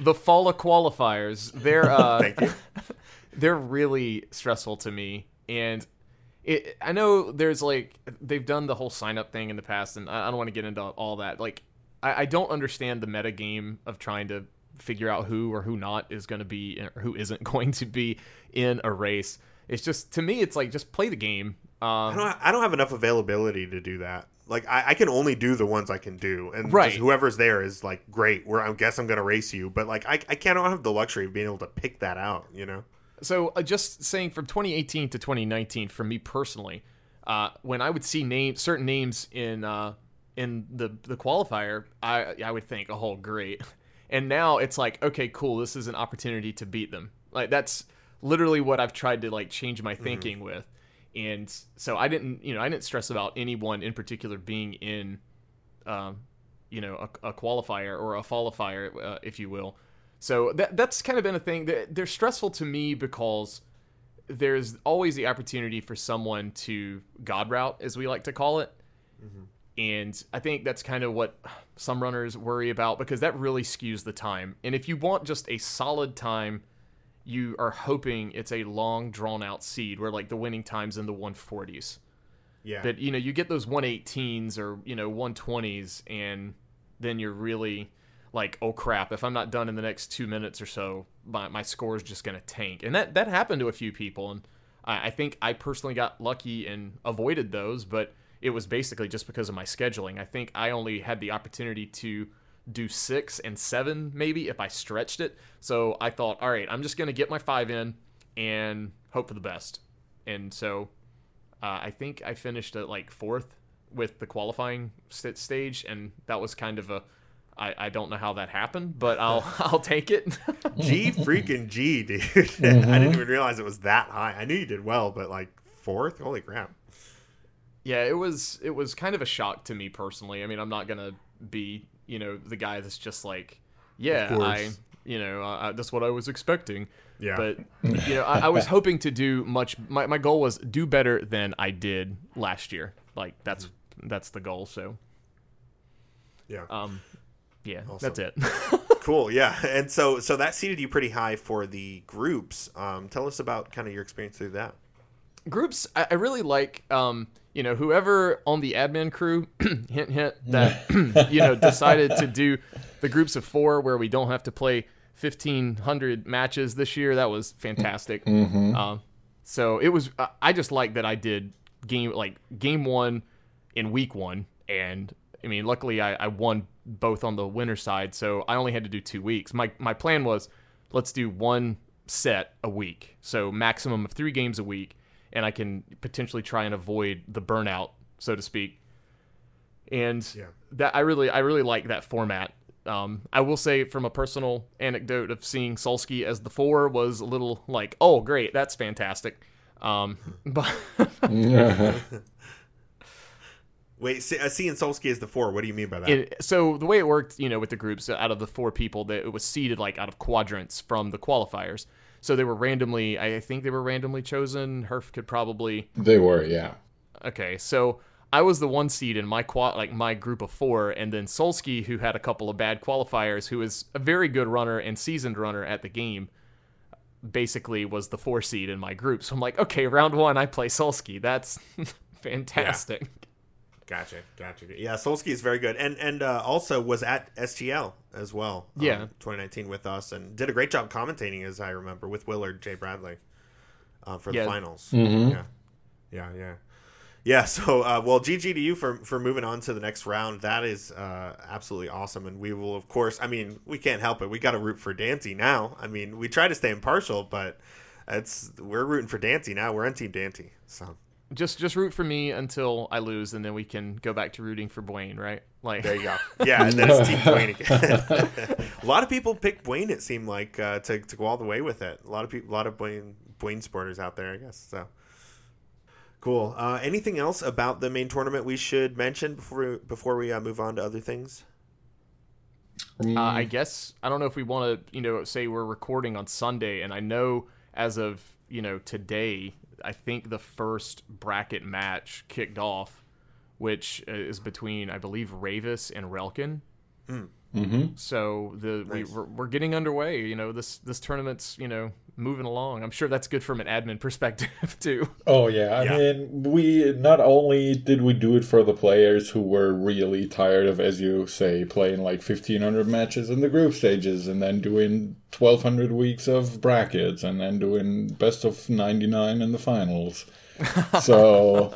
the fall of qualifiers, they're uh, Thank you. They're really stressful to me and it i know there's like they've done the whole sign up thing in the past and i I don't want to get into all that like I, I don't understand the meta game of trying to figure out who or who not is going to be or who isn't going to be in a race it's just to me it's like just play the game I um, don't. I don't have enough availability to do that. Like I, I can only do the ones I can do, and Right. whoever's there is like great. Where I guess I'm gonna race you, but like I, I can't I don't have the luxury of being able to pick that out. You know. So uh, just saying from 2018 to 2019, for me personally, uh, when I would see name certain names in uh, in the the qualifier, I I would think, oh great, and now it's like, okay, cool, this is an opportunity to beat them. Like that's literally what I've tried to like change my thinking with, and so I didn't, you know, I didn't stress about anyone in particular being in, um, you know, a, a qualifier or a qualifier, uh, if you will. So that that's kind of been a thing. They're, they're stressful to me because there's always the opportunity for someone to god route, as we like to call it. Mm-hmm. And I think that's kind of what some runners worry about because that really skews the time. And if you want just a solid time, you are hoping it's a long, drawn out seed where like the winning time's in the 140s. Yeah. But you know, you get those 118s or you know 120s, and then you're really like, oh crap! If I'm not done in the next two minutes or so, my my score is just gonna tank. And that that happened to a few people, and I, I think I personally got lucky and avoided those, but it was basically just because of my scheduling. I think I only had the opportunity to do six and seven maybe if I stretched it. So I thought, all right, I'm just gonna get my five in and hope for the best. And so uh, I think I finished at like fourth with the qualifying st- stage, and that was kind of a. I, I don't know how that happened, but I'll I'll take it. G freaking G, dude. I didn't even realize it was that high. I knew you did well, but like fourth, holy crap. yeah, it was it was kind of a shock to me personally. I mean, I'm not gonna be you know the guy that's just like, yeah. I you know uh, that's what I was expecting. Yeah. But you know, I, I was hoping to do much. My my goal was do better than I did last year. Like that's that's the goal. So Yeah. um, yeah, that's it. cool. Yeah. And so so that seated you pretty high for the groups. Um, tell us about kind of your experience through that. groups I, I really like um you know whoever on the admin crew hint hint that you know decided to do the groups of four where we don't have to play 1500 matches this year that was fantastic um so it was I- i just like that i did game like game one in week one and i mean luckily i, I won both on the winner side so i only had to do two weeks my, my plan was let's do one set a week so maximum of three games a week and I can potentially try and avoid the burnout, so to speak. And Yeah. that I really I really like that format. Um, I will say from a personal anecdote of seeing Solsky as the four was a little like, oh great, that's fantastic. Um, but Wait, see, uh, seeing Solsky is the four. What do you mean by that? it, so the way it worked, you know, with the groups, out of the four people, that it was seeded like out of quadrants from the qualifiers. So they were randomly, I think they were randomly chosen. Herf could probably they were, yeah. Okay, so I was the one seed in my quad, like my group of four, and then Solsky, who had a couple of bad qualifiers, who is a very good runner and seasoned runner at the game, basically was the four seed in my group. So I'm like, okay, round one, I play Solsky. That's fantastic. Gotcha, gotcha. Yeah, Solsky is very good, and and uh, also was at STL as well. um, Yeah. 2019 with us, and did a great job commentating, as I remember, with Willard J. Bradley uh, for the Yeah. finals. Mhm. Yeah, yeah, yeah, yeah. So, uh, well, GG to you for for moving on to the next round. That is uh, absolutely awesome, and we will, of course. I mean, we can't help it. We got to root for Dante now. I mean, we try to stay impartial, but it's we're rooting for Dante now. We're on Team Dante, so. Just just root for me until I lose, and then we can go back to rooting for Blaine, right? Like, There you go. Yeah, and then it's Team Dwayne again. a lot of people pick Dwayne. It seemed like uh, to to go all the way with it. A lot of people, a lot of Dwayne Dwayne supporters out there, I guess. So cool. Uh, anything else about the main tournament we should mention before we, before we uh, move on to other things? Uh, I guess I don't know if we want to, you know, say we're recording on Sunday, and I know as of you know today, I think the first bracket match kicked off, which uh, is between I believe Ravis and Relkin. Mm-hmm. So the we, Nice. we're, we're getting underway. You know, this this tournament's you know moving along. I'm sure that's good from an admin perspective too. Oh yeah, I Yeah. mean, we not only did we do it for the players who were really tired of, as you say, playing like fifteen hundred matches in the group stages, and then doing twelve hundred weeks of brackets, and then doing best of ninety nine in the finals. so.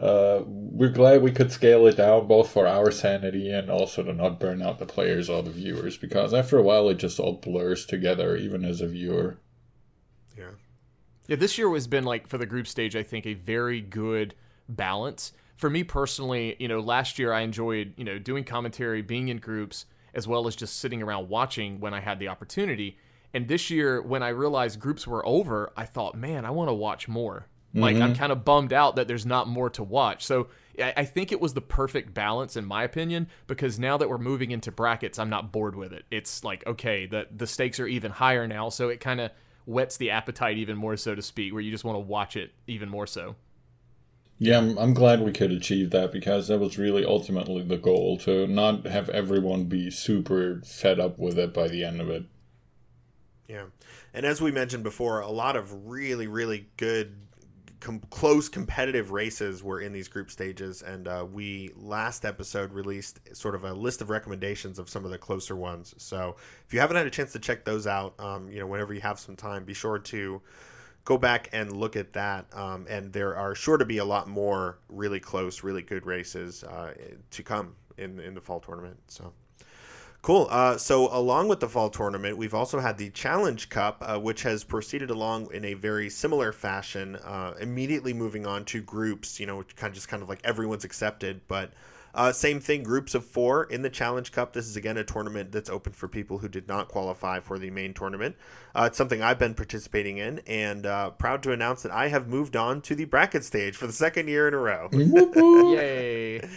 Uh, we're glad we could scale it down both for our sanity and also to not burn out the players or the viewers because after a while it just all blurs together even as a viewer Yeah. Yeah, this year has been like for the group stage, I think a very good balance. For me personally, you know, last year I enjoyed, you know, doing commentary, being in groups, as well as just sitting around watching when I had the opportunity. And this year, when I realized groups were over, I thought, man, I want to watch more. Like, I'm mm-hmm. kind of bummed out that there's not more to watch. So I, I think it was the perfect balance, in my opinion, because now that we're moving into brackets, I'm not bored with it. It's like, okay, the, the stakes are even higher now. So it kind of whets the appetite even more, so to speak, where you just want to watch it even more so. Yeah, I'm, I'm glad we could achieve that because that was really ultimately the goal to not have everyone be super fed up with it by the end of it. Yeah. And as we mentioned before, a lot of really, really good, com- close competitive races were in these group stages. And uh, we, last episode, released sort of a list of recommendations of some of the closer ones. So if you haven't had a chance to check those out, um, you know, whenever you have some time, be sure to go back and look at that. Um, and there are sure to be a lot more really close, really good races uh, to come in, in the fall tournament. So. Cool. Uh, so, along with the fall tournament, we've also had the Challenge Cup, uh, which has proceeded along in a very similar fashion. Uh, immediately moving on to groups, you know, which kind of just kind of like everyone's accepted, but uh, same thing. Groups of four in the Challenge Cup. This is again a tournament that's open for people who did not qualify for the main tournament. Uh, it's something I've been participating in, and uh, proud to announce that I have moved on to the bracket stage for the second year in a row. Yay!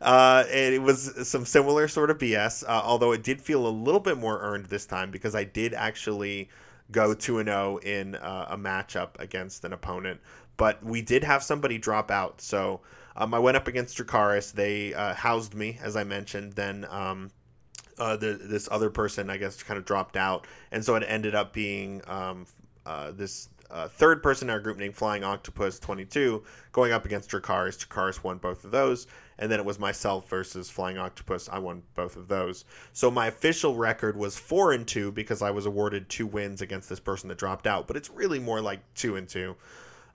Uh, it was some similar sort of BS, uh, although it did feel a little bit more earned this time because I did actually go 2 and 0 in uh, a matchup against an opponent. But we did have somebody drop out. So um, I went up against Dracaris. They uh, housed me, as I mentioned. Then um, uh, the, this other person, I guess, kind of dropped out. And so it ended up being um, uh, this uh, third person in our group named Flying Octopus 22 going up against Dracaris. Dracaris won both of those. And then it was myself versus Flying Octopus. I won both of those. So my official record was 4 and 2 because I was awarded two wins against this person that dropped out. But it's really more like 2 and 2.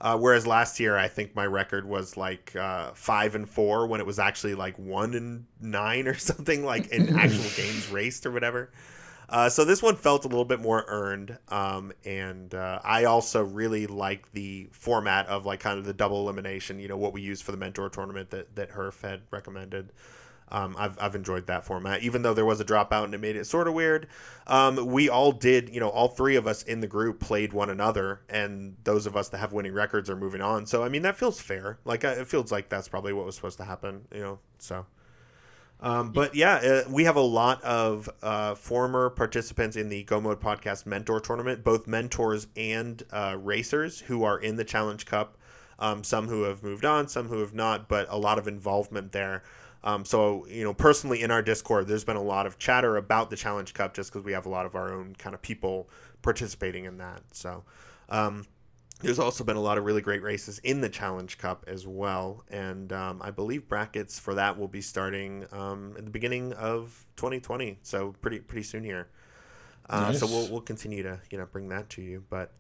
Uh, whereas last year, I think my record was like uh, five and four when it was actually like one and nine or something, like in actual games raced or whatever. Uh, so this one felt a little bit more earned, um, and uh, I also really like the format of like kind of the double elimination. You know what we use for the mentor tournament that that Herf had recommended. Um, I've, I've enjoyed that format, even though there was a dropout and it made it sort of weird. Um, we all did, you know, all three of us in the group played one another, and those of us that have winning records are moving on. So, I mean, that feels fair. Like, it feels like that's probably what was supposed to happen, you know, so. Um, but yeah, uh, we have a lot of uh, former participants in the Go Mode Podcast Mentor Tournament, both mentors and uh, racers who are in the Challenge Cup. Um, some who have moved on, some who have not, but a lot of involvement there. Um, so, you know, personally in our Discord, there's been a lot of chatter about the Challenge Cup just because we have a lot of our own kind of people participating in that. So, um, there's also been a lot of really great races in the Challenge Cup as well, and um, I believe brackets for that will be starting um, at the beginning of 2020, so pretty pretty soon here. Uh, nice. So we'll we'll continue to you know bring that to you. But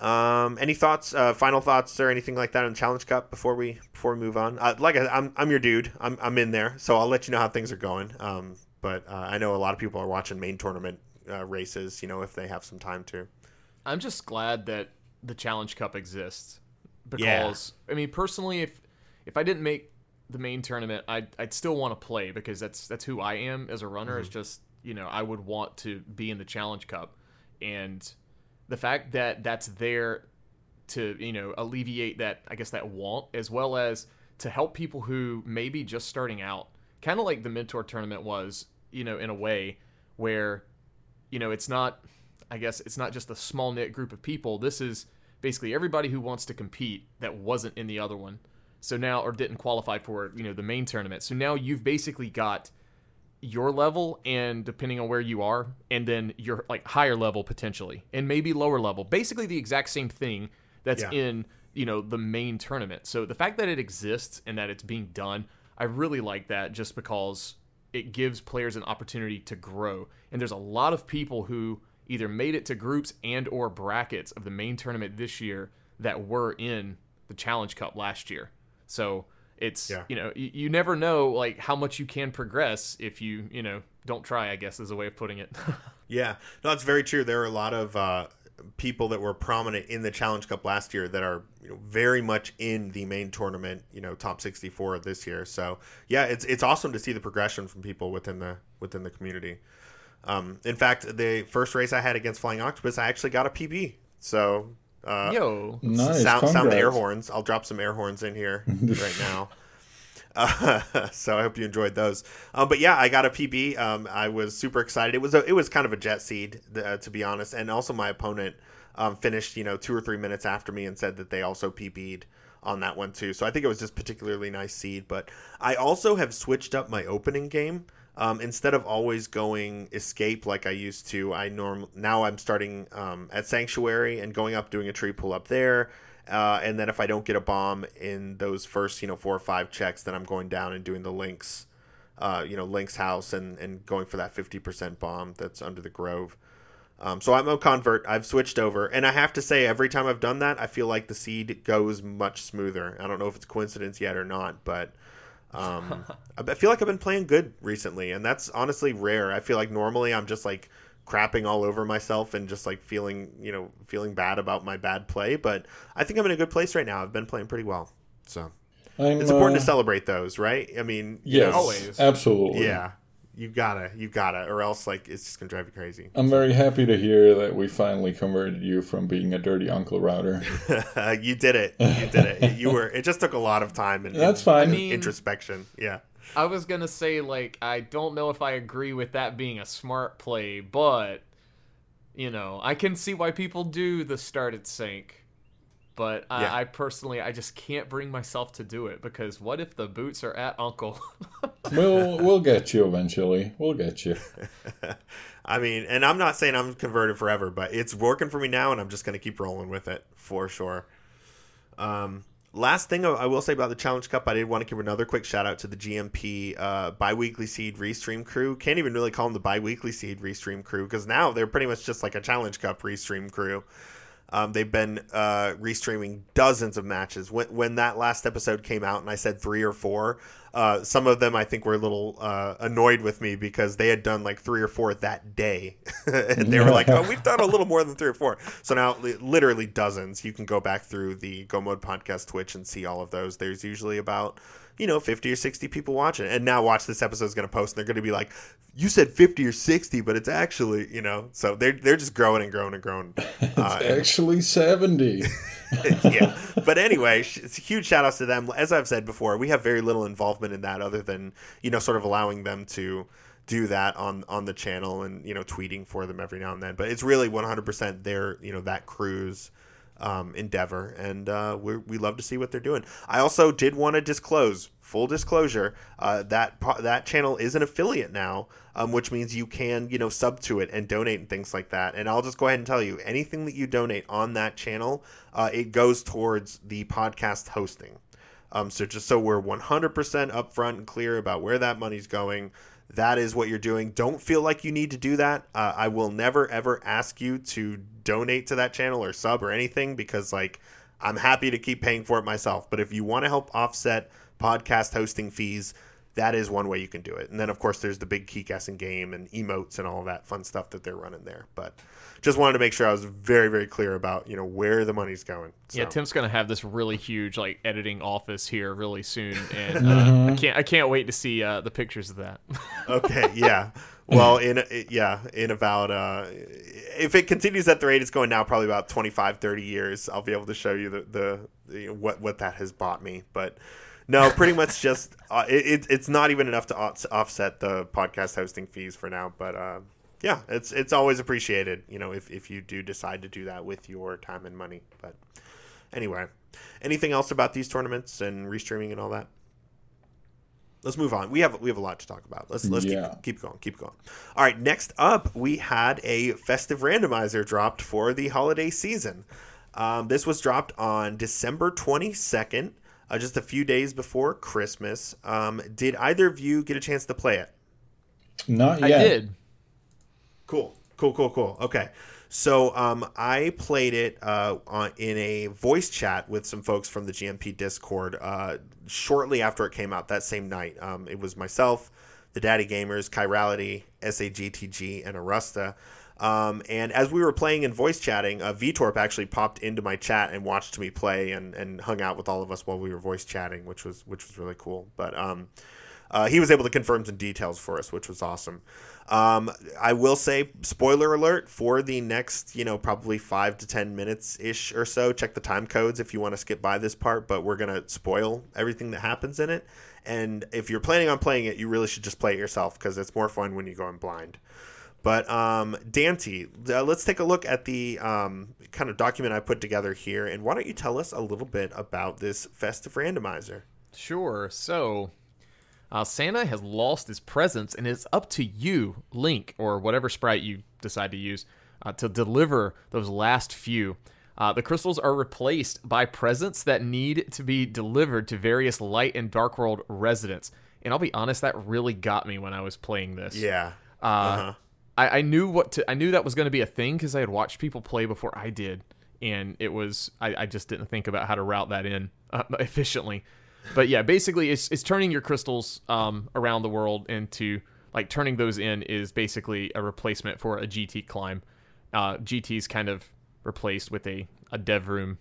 um, any thoughts, uh, final thoughts, or anything like that on the Challenge Cup before we before we move on? Uh, like I, I'm I'm your dude. I'm I'm in there, so I'll let you know how things are going. Um, but uh, I know a lot of people are watching main tournament uh, races. You know, if they have some time to. I'm just glad that the Challenge Cup exists because yeah. I mean personally if if I didn't make the main tournament I'd, I'd still want to play because that's that's who I am as a runner mm-hmm. it's just you know I would want to be in the Challenge Cup and the fact that that's there to you know alleviate that I guess that want as well as to help people who may be just starting out kind of like the mentor tournament was you know in a way where you know it's not I guess it's not just a small knit group of people this is basically everybody who wants to compete that wasn't in the other one. So now or didn't qualify for, you know, the main tournament. So now you've basically got your level and depending on where you are and then your like higher level potentially and maybe lower level. Basically the exact same thing that's yeah. in, you know, the main tournament. So the fact that it exists and that it's being done, I really like that just because it gives players an opportunity to grow. And there's a lot of people who either made it to groups and or brackets of the main tournament this year that were in the Challenge Cup last year. So it's yeah. you know you, you never know like how much you can progress if you you know don't try. I guess is a way of putting it. yeah, no, it's very true. There are a lot of uh, people that were prominent in the Challenge Cup last year that are you know very much in the main tournament. You know, top sixty four this year. So yeah, it's it's awesome to see the progression from people within the within the community. Um, in fact, the first race I had against Flying Octopus, I actually got a PB. So, uh, yo, nice. Sound, sound the air horns. I'll drop some air horns in here right now. Uh, so I hope you enjoyed those. Um, but yeah, I got a PB. Um, I was super excited. It was a, it was kind of a jet seed, uh, to be honest. And also my opponent um, finished, you know, two or three minutes after me and said that they also PB'd on that one too. So I think it was just particularly nice seed. But I also have switched up my opening game. Um, instead of always going escape like I used to, I norm now I'm starting um, at sanctuary and going up doing a tree pull up there. Uh, and then if I don't get a bomb in those first you know four or five checks, then I'm going down and doing the links, uh, you know links house and and going for that fifty percent bomb that's under the grove. Um, so I'm a convert. I've switched over, and I have to say, every time I've done that, I feel like the seed goes much smoother. I don't know if it's coincidence yet or not, but um, I feel like I've been playing good recently, and that's honestly rare. I feel like normally I'm just like crapping all over myself and just like feeling, you know, feeling bad about my bad play. But I think I'm in a good place right now. I've been playing pretty well, so I'm, it's important uh, to celebrate those, right? I mean, yes, know, always, absolutely, yeah you gotta, you gotta, or else like it's just gonna drive you crazy. I'm very happy to hear that we finally converted you from being a dirty uncle router. you did it. You did it. You were. It just took a lot of time and that's fine. I mean, introspection. Yeah. I was gonna say like I don't know if I agree with that being a smart play, but you know I can see why people do the start at sync but yeah. I, personally I just can't bring myself to do it because what if the boots are at Uncle? we'll we'll get you eventually. We'll get you. I mean, and I'm not saying I'm converted forever, but it's working for me now, and I'm just gonna keep rolling with it for sure. Um, last thing I will say about the Challenge Cup, I did want to give another quick shout out to the GMP uh, biweekly seed restream crew. Can't even really call them the biweekly seed restream crew because now they're pretty much just like a Challenge Cup restream crew. Um, they've been uh, restreaming dozens of matches. When when that last episode came out, and I said three or four, uh, some of them I think were a little uh, annoyed with me because they had done like three or four that day, and they were like, "Oh, we've done a little more than three or four. So now, literally dozens. You can go back through the Go Mode podcast Twitch and see all of those. There's usually about you know 50 or 60 people watching, and now watch this episode is going to post, and they're going to be like, "You said 50 or 60, but it's actually you know." So they're they're just growing and growing and growing. Uh, and- Actually, 70. yeah. But anyway, it's huge shout outs to them. As I've said before, we have very little involvement in that other than, you know, sort of allowing them to do that on on the channel and, you know, tweeting for them every now and then. But it's really 100% their, you know, that crew's um, endeavor. And uh, we we love to see what they're doing. I also did want to disclose, full disclosure, uh, that that channel is an affiliate now. Um, which means you can, you know, sub to it and donate and things like that. And I'll just go ahead and tell you, anything that you donate on that channel, uh, it goes towards the podcast hosting. Um, so just so we're 100% upfront and clear about where that money's going, that is what you're doing. Don't feel like you need to do that. Uh, I will never ever ask you to donate to that channel or sub or anything because like I'm happy to keep paying for it myself. But if you want to help offset podcast hosting fees, that is one way you can do it. And then of course there's the big Keycasting game and emotes and all that fun stuff that they're running there. But just wanted to make sure I was very very clear about you know where the money's going. So. Yeah, Tim's gonna have this really huge like editing office here really soon, and uh, I can't I can't wait to see uh, the pictures of that. okay yeah well in yeah in about uh if it continues at the rate it's going now probably about 25 30 years i'll be able to show you the the, the what what that has bought me but no pretty much just uh, it, it's not even enough to offset the podcast hosting fees for now but uh yeah it's it's always appreciated you know if, if you do decide to do that with your time and money but anyway anything else about these tournaments and restreaming and all that let's move on. We have we have a lot to talk about. Let's let's Yeah. keep keep going, keep going. All right, next up we had a festive randomizer dropped for the holiday season. Um, this was dropped on December twenty second, uh, just a few days before Christmas. Um, did either of you get a chance to play it? Not yet. I did. Cool, cool, cool, cool. Okay, so um, I played it uh, on, in a voice chat with some folks from the GMP Discord uh, shortly after it came out that same night. Um, it was myself, the Daddy Gamers, Chirality, SAGTG, and Arusta. Um, and as we were playing and voice chatting, uh, Veetorp actually popped into my chat and watched me play and, and hung out with all of us while we were voice chatting, which was which was really cool. But um, uh, he was able to confirm some details for us, which was awesome. Um, I will say, spoiler alert for the next, you know, probably five to ten minutes ish or so. Check the time codes if you want to skip by this part, but we're gonna spoil everything that happens in it. And if you're planning on playing it, you really should just play it yourself because it's more fun when you go in blind. But um, Dante, uh, let's take a look at the um, kind of document I put together here, and why don't you tell us a little bit about this festive randomizer? Sure. So, uh, Santa has lost his presents, and it's up to you, Link, or whatever sprite you decide to use, uh, to deliver those last few. Uh, the crystals are replaced by presents that need to be delivered to various light and dark world residents. And I'll be honest, that really got me when I was playing this. Yeah. Uh, Uh-huh. I, I knew what to. I knew that was going to be a thing because I had watched people play before I did, and it was. I, I just didn't think about how to route that in uh, efficiently. But yeah, basically, it's it's turning your crystals um, around the world into like turning those in is basically a replacement for a GT climb. Uh, GT's kind of replaced with a a dev room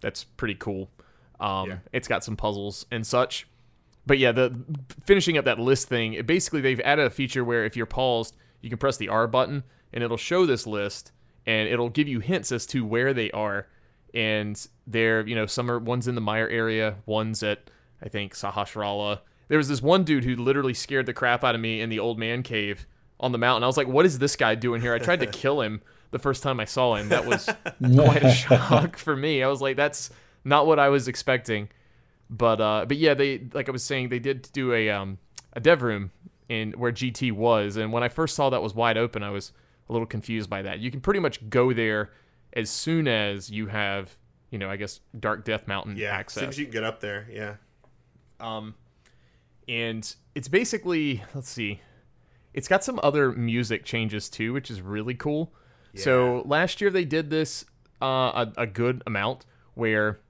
that's pretty cool. Um, Yeah. It's got some puzzles and such but yeah, the finishing up that list thing, it basically they've added a feature where if you're paused, you can press the R button and it'll show this list and it'll give you hints as to where they are. And they're, you know, some are one's in the Mire area, one's at I think Sahasrahla. There was this one dude who literally scared the crap out of me in the old man cave on the mountain. I was like, what is this guy doing here? I tried to kill him the first time I saw him. That was quite a shock for me. I was like, that's not what I was expecting but uh but yeah they like i was saying they did do a um a dev room in where gt was and when i first saw that was wide open i was a little confused by that you can pretty much go there as soon as you have you know i guess dark death mountain access. Yeah. As soon access as you can get up there. Yeah. um and it's basically let's see it's got some other music changes too which is really cool Yeah. so last year they did this uh, a, a good amount where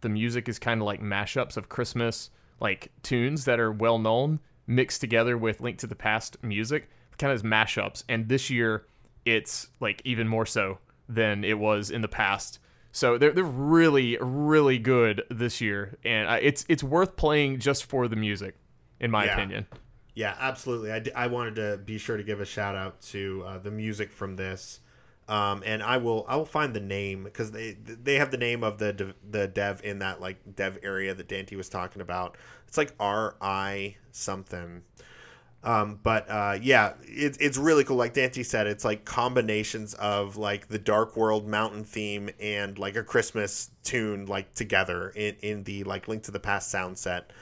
the music is kind of like mashups of Christmas like tunes that are well known mixed together with Link to the Past music, kind of as mashups. And this year, it's like even more so than it was in the past. So they're they're really really good this year, and uh, it's it's worth playing just for the music, in my Yeah. opinion. Yeah, absolutely. I, d- I wanted to be sure to give a shout out to uh, the music from this, um, and I will I will find the name because they they have the name of the dev, the dev in that like dev area that Dante was talking about. It's like R I something. Um, but uh, yeah, it's it's really cool. Like Dante said, it's like combinations of like the Dark World mountain theme and like a Christmas tune like together in, in the like Link to the Past sound set.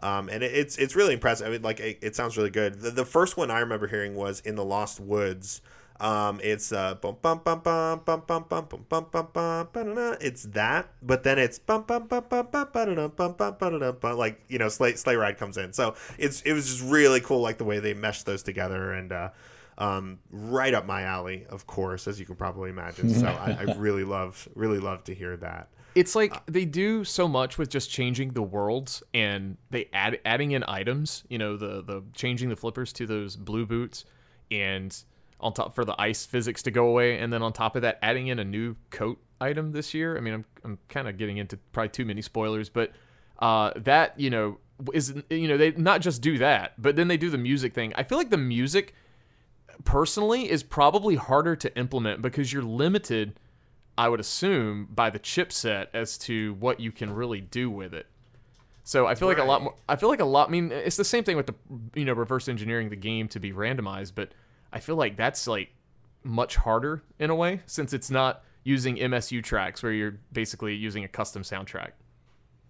Um, and it, it's it's really impressive. I mean, like it, it sounds really good. The, the first one I remember hearing was in the Lost Woods. Um, it's uh, bum bum bum bum bum bum bum bum bum bum bum ba-da-da. It's that, but then it's bum bum bum bum bum ba-da-da, bum bum ba-da-da, bum like you know, sleigh sleigh ride comes in. So it's it was just really cool, like the way they meshed those together, and uh, um, right up my alley, of course, as you can probably imagine. So I, I really love really love to hear that. It's like they do so much with just changing the worlds and they add adding in items. You know, the the changing the flippers to those blue boots, and on top for the ice physics to go away, and then on top of that, adding in a new coat item this year. I mean, I'm I'm kind of getting into probably too many spoilers, but uh, that you know is you know they not just do that, but then they do the music thing. I feel like the music personally is probably harder to implement because you're limited I would assume by the chipset as to what you can really do with it. So I feel like a lot more. I feel like a lot. I mean, it's the same thing with the you know reverse engineering the game to be randomized, but I feel like that's like much harder in a way since it's not using MSU tracks where you're basically using a custom soundtrack.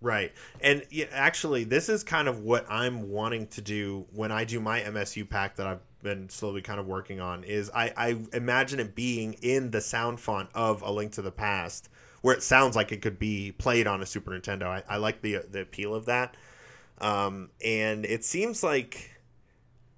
Right. And actually, this is kind of what I'm wanting to do when I do my MSU pack that I've been slowly kind of working on is I, I imagine it being in the sound font of A Link to the Past, where it sounds like it could be played on a Super Nintendo. I, I like the the appeal of that. Um, and it seems like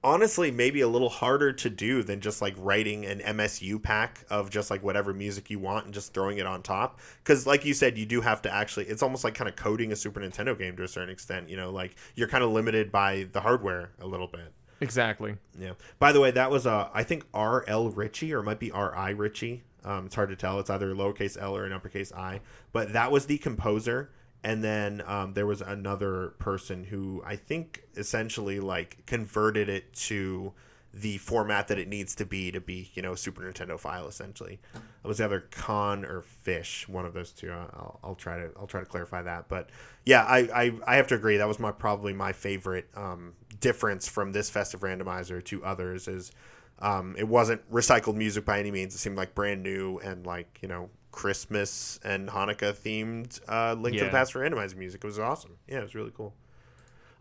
honestly maybe a little harder to do than just like writing an MSU pack of just like whatever music you want and just throwing it on top. Cuz like you said you do have to actually it's almost like kind of coding a Super Nintendo game to a certain extent you know like you're kind of limited by the hardware a little bit. Exactly. yeah. By the way that was uh I think RL Ritchie or it might be RI Ritchie um, it's hard to tell. It's either lowercase l or an uppercase i. But that was the composer and then um, there was another person who I think essentially like converted it to the format that it needs to be to be you know Super Nintendo file essentially. It was either Con or Fish, one of those two. I'll, I'll try to I'll try to clarify that, but yeah, I, I, I have to agree that was my probably my favorite um, difference from this festive randomizer to others is um, it wasn't recycled music by any means. It seemed like brand new and like you know Christmas and Hanukkah themed uh, Link to the Past for randomized music. It was awesome. Yeah, it was really cool.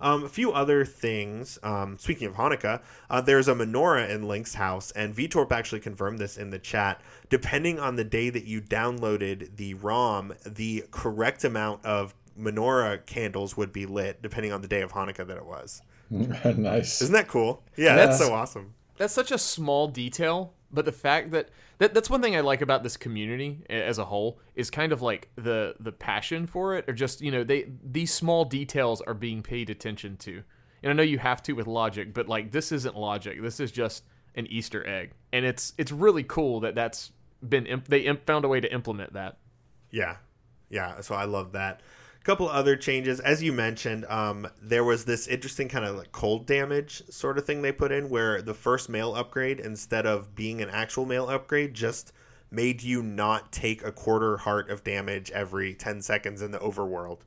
Um, a few other things. Um, speaking of Hanukkah, uh, there's a menorah in Link's house, and Veetorp actually confirmed this in the chat. Depending on the day that you downloaded the ROM, the correct amount of menorah candles would be lit, depending on the day of Hanukkah that it was. nice. Isn't that cool? Yeah, That's- that's so awesome. that's such a small detail but the fact that, that that's one thing i like about this community as a whole is kind of like the the passion for it or just you know they these small details are being paid attention to. And i know you have to with logic but like this isn't logic. This is just an easter egg. And it's it's really cool that that's been imp- they imp- found a way to implement that. Yeah, yeah. So I love that. Couple other changes, as you mentioned, um, there was this interesting kind of like cold damage sort of thing they put in, where the first mail upgrade, instead of being an actual mail upgrade, just made you not take a quarter heart of damage every ten seconds in the overworld.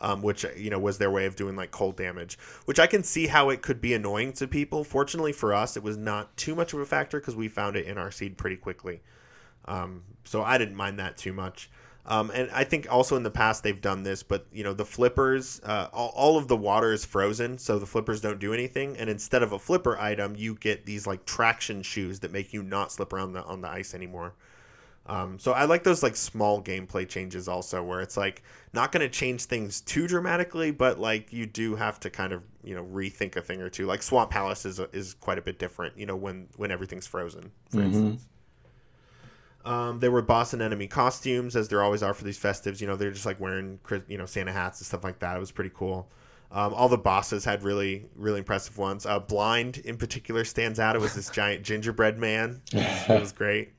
Um, which you know was their way of doing like cold damage, which I can see how it could be annoying to people. Fortunately for us, it was not too much of a factor because we found it in our seed pretty quickly. Um, so I didn't mind that too much. Um, and I think also in the past they've done this, but you know the flippers, uh, all, all of the water is frozen, so the flippers don't do anything. And instead of a flipper item, you get these like traction shoes that make you not slip around the on the ice anymore. Um, so I like those like small gameplay changes also, where it's like not going to change things too dramatically, but like you do have to kind of you know rethink a thing or two. Like Swamp Palace is is quite a bit different, you know, when when everything's frozen, for instance. Um, there were boss and enemy costumes, as there always are for these festives. You know, they're just like wearing, you know, Santa hats and stuff like that. It was pretty cool. Um, all the bosses had really, really impressive ones. Uh, Blind, in particular, stands out. It was this giant gingerbread man. It was, it was great.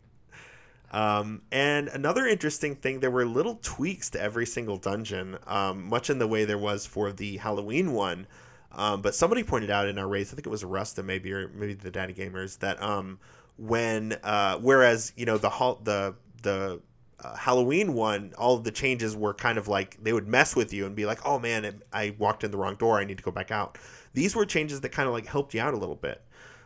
Um, and another interesting thing, there were little tweaks to every single dungeon, um, much in the way there was for the Halloween one. Um, but somebody pointed out in our race, I think it was Rusta maybe, or maybe the Daddy Gamers, that um, when uh, whereas you know the the the uh, Halloween one, all of the changes were kind of like they would mess with you and be like, "Oh man, I walked in the wrong door. I need to go back out." These were changes that kind of like helped you out a little bit.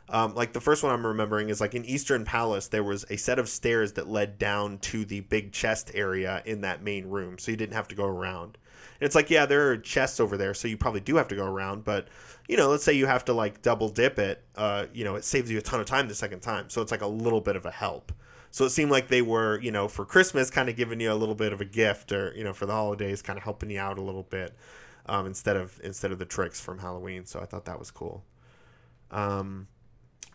Um, like the first one I'm remembering is like in Eastern Palace, there was a set of stairs that led down to the big chest area in that main room, so you didn't have to go around. It's like, yeah, there are chests over there, so you probably do have to go around, but you know, let's say you have to like double dip it, uh, you know, it saves you a ton of time the second time, so it's like a little bit of a help. So it seemed like they were, you know, for Christmas, kind of giving you a little bit of a gift, or you know, for the holidays, kind of helping you out a little bit, um, instead of instead of the tricks from Halloween. So I thought that was cool. Um,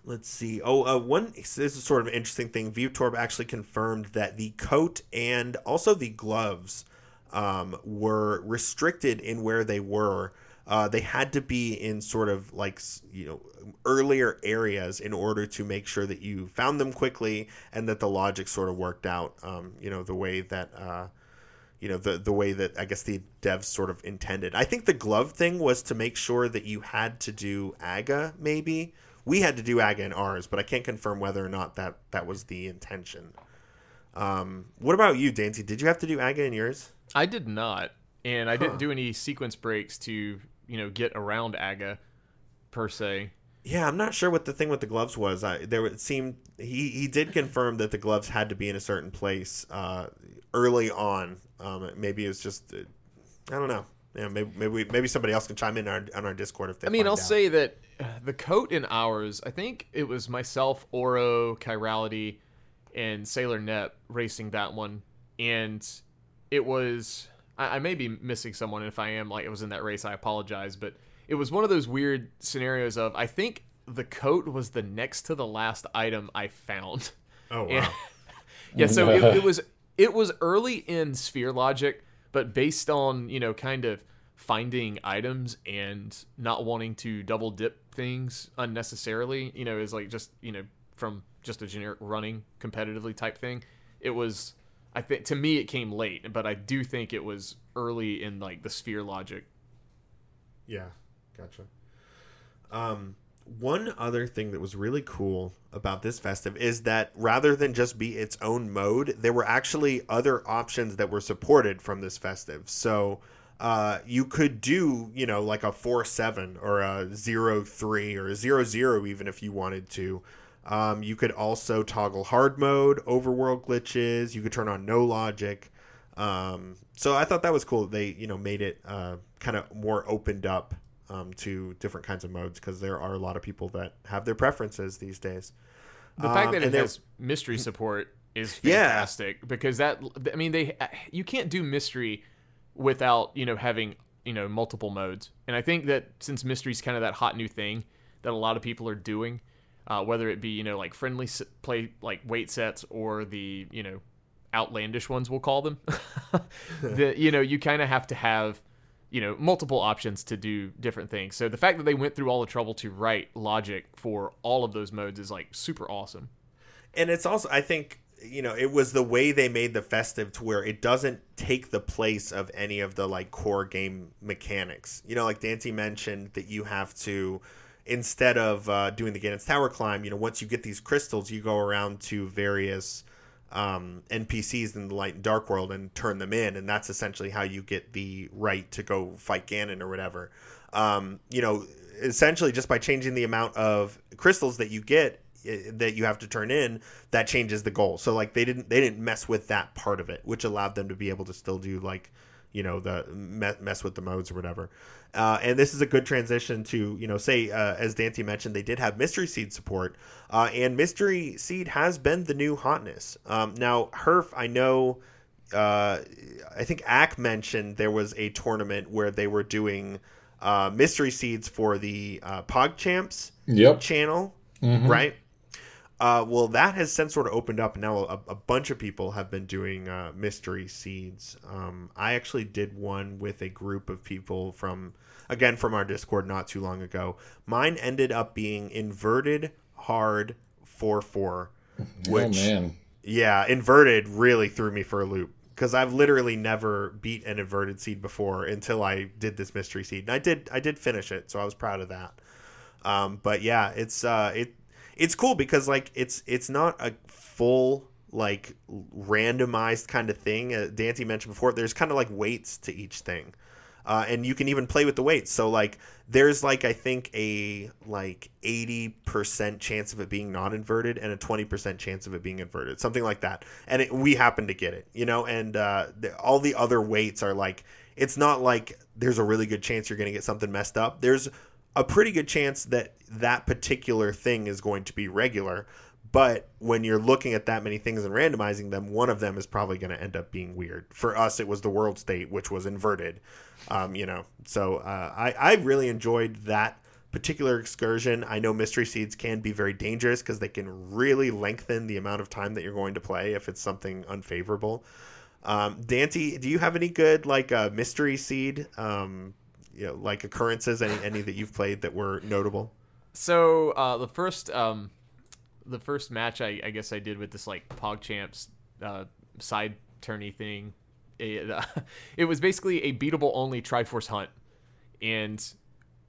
let's see. Oh, uh, one. This is sort of an interesting thing. Veetorp actually confirmed that the coat and also the gloves um, were restricted in where they were. Uh, they had to be in sort of like you know earlier areas in order to make sure that you found them quickly and that the logic sort of worked out. Um, you know the way that. Uh, you know the the way that I guess the devs sort of intended. I think the glove thing was to make sure that you had to do AGA maybe. We had to do AGA in ours, but I can't confirm whether or not that that was the intention. Um, what about you, Dancy? Did you have to do AGA in yours? I did not, and I Huh. didn't do any sequence breaks to you know get around Aga per se. Yeah, I'm not sure what the thing with the gloves was. I there it seemed he he did confirm that the gloves had to be in a certain place uh, early on. Um, maybe it's just uh, I don't know. Yeah, maybe maybe, maybe somebody else can chime in on our, on our Discord if they. I mean, I'll out. say that uh, the coat in ours, I think it was myself, Oro, Chirality, and Sailor Nep racing that one, and it was. I, I may be missing someone, if I am, like it was in that race, I apologize, but it was one of those weird scenarios of I think the coat was the next to the last item I found. Oh wow. And- yeah, so it, it was it was early in sphere logic, but based on you know kind of finding items and not wanting to double dip things unnecessarily, you know, is like just you know from just a generic running competitively type thing. It was I think to me it came late, but I do think it was early in like the sphere logic. Yeah, gotcha. Um, one other thing that was really cool about this festive is that rather than just be its own mode, there were actually other options that were supported from this festive. So uh, you could do, you know, like a 4 7 or a 0 3 or a 0 0 even if you wanted to. Um, you could also toggle hard mode, overworld glitches. You could turn on no logic. Um, so I thought that was cool. They you know made it uh, kind of more opened up um, to different kinds of modes because there are a lot of people that have their preferences these days. The fact Um, that it has mystery support is Yeah. fantastic because that I mean they you can't do mystery without you know having you know multiple modes and I think that since mystery's kind of that hot new thing that a lot of people are doing uh, whether it be you know like friendly play like weight sets or the you know outlandish ones we'll call them. The you know you kind of have to have you know multiple options to do different things. So the fact that they went through all the trouble to write logic for all of those modes is like super awesome. And it's also I think you know it was the way they made the festive to where it doesn't take the place of any of the like core game mechanics. You know, like Dante mentioned that you have to instead of uh, doing the Ganon's Tower climb, you know, once you get these crystals, you go around to various um, NPCs in the Light and Dark World and turn them in, and that's essentially how you get the right to go fight Ganon or whatever. Um, you know, essentially just by changing the amount of crystals that you get eh, that you have to turn in, that changes the goal. So like they didn't they didn't mess with that part of it, which allowed them to be able to still do like you know the mess with the modes or whatever. Uh, and this is a good transition to you know say uh, as Dante mentioned they did have Mystery Seed support, uh, and Mystery Seed has been the new hotness. Um, now Herf, I know. Uh, I think Ack mentioned there was a tournament where they were doing uh, mystery seeds for the uh, PogChamps Yep. channel, Mhm. right? Uh, well, that has since sort of opened up. And now a, a bunch of people have been doing uh, mystery seeds. Um, I actually did one with a group of people from, again, from our Discord not too long ago. Mine ended up being inverted hard 4 4. Which, oh man. yeah, inverted really threw me for a loop because I've literally never beat an inverted seed before until I did this mystery seed. And I did, I did finish it, so I was proud of that. Um, but yeah, it's uh, it it's cool because like it's it's not a full like randomized kind of thing. Uh, Dante mentioned before, there's kind of like weights to each thing. Uh, and you can even play with the weights. So like there's like I think a like 80% chance of it being not inverted and a 20% chance of it being inverted. Something like that. And it, we happen to get it, you know, and uh, the, all the other weights are like it's not like there's a really good chance you're going to get something messed up. There's a pretty good chance that that particular thing is going to be regular. But when you're looking at that many things and randomizing them, one of them is probably going to end up being weird. For us, it was the world state, which was inverted. Um, you know, so uh, I I really enjoyed that particular excursion. I know mystery seeds can be very dangerous because they can really lengthen the amount of time that you're going to play if it's something unfavorable. Um, Dante, do you have any good like uh, mystery seed um, you know, like occurrences? Any any that you've played that were notable? So uh, the first um, the first match I, I guess I did with this like PogChamps uh, side turny thing. It, uh, it was basically a beatable only Triforce hunt, and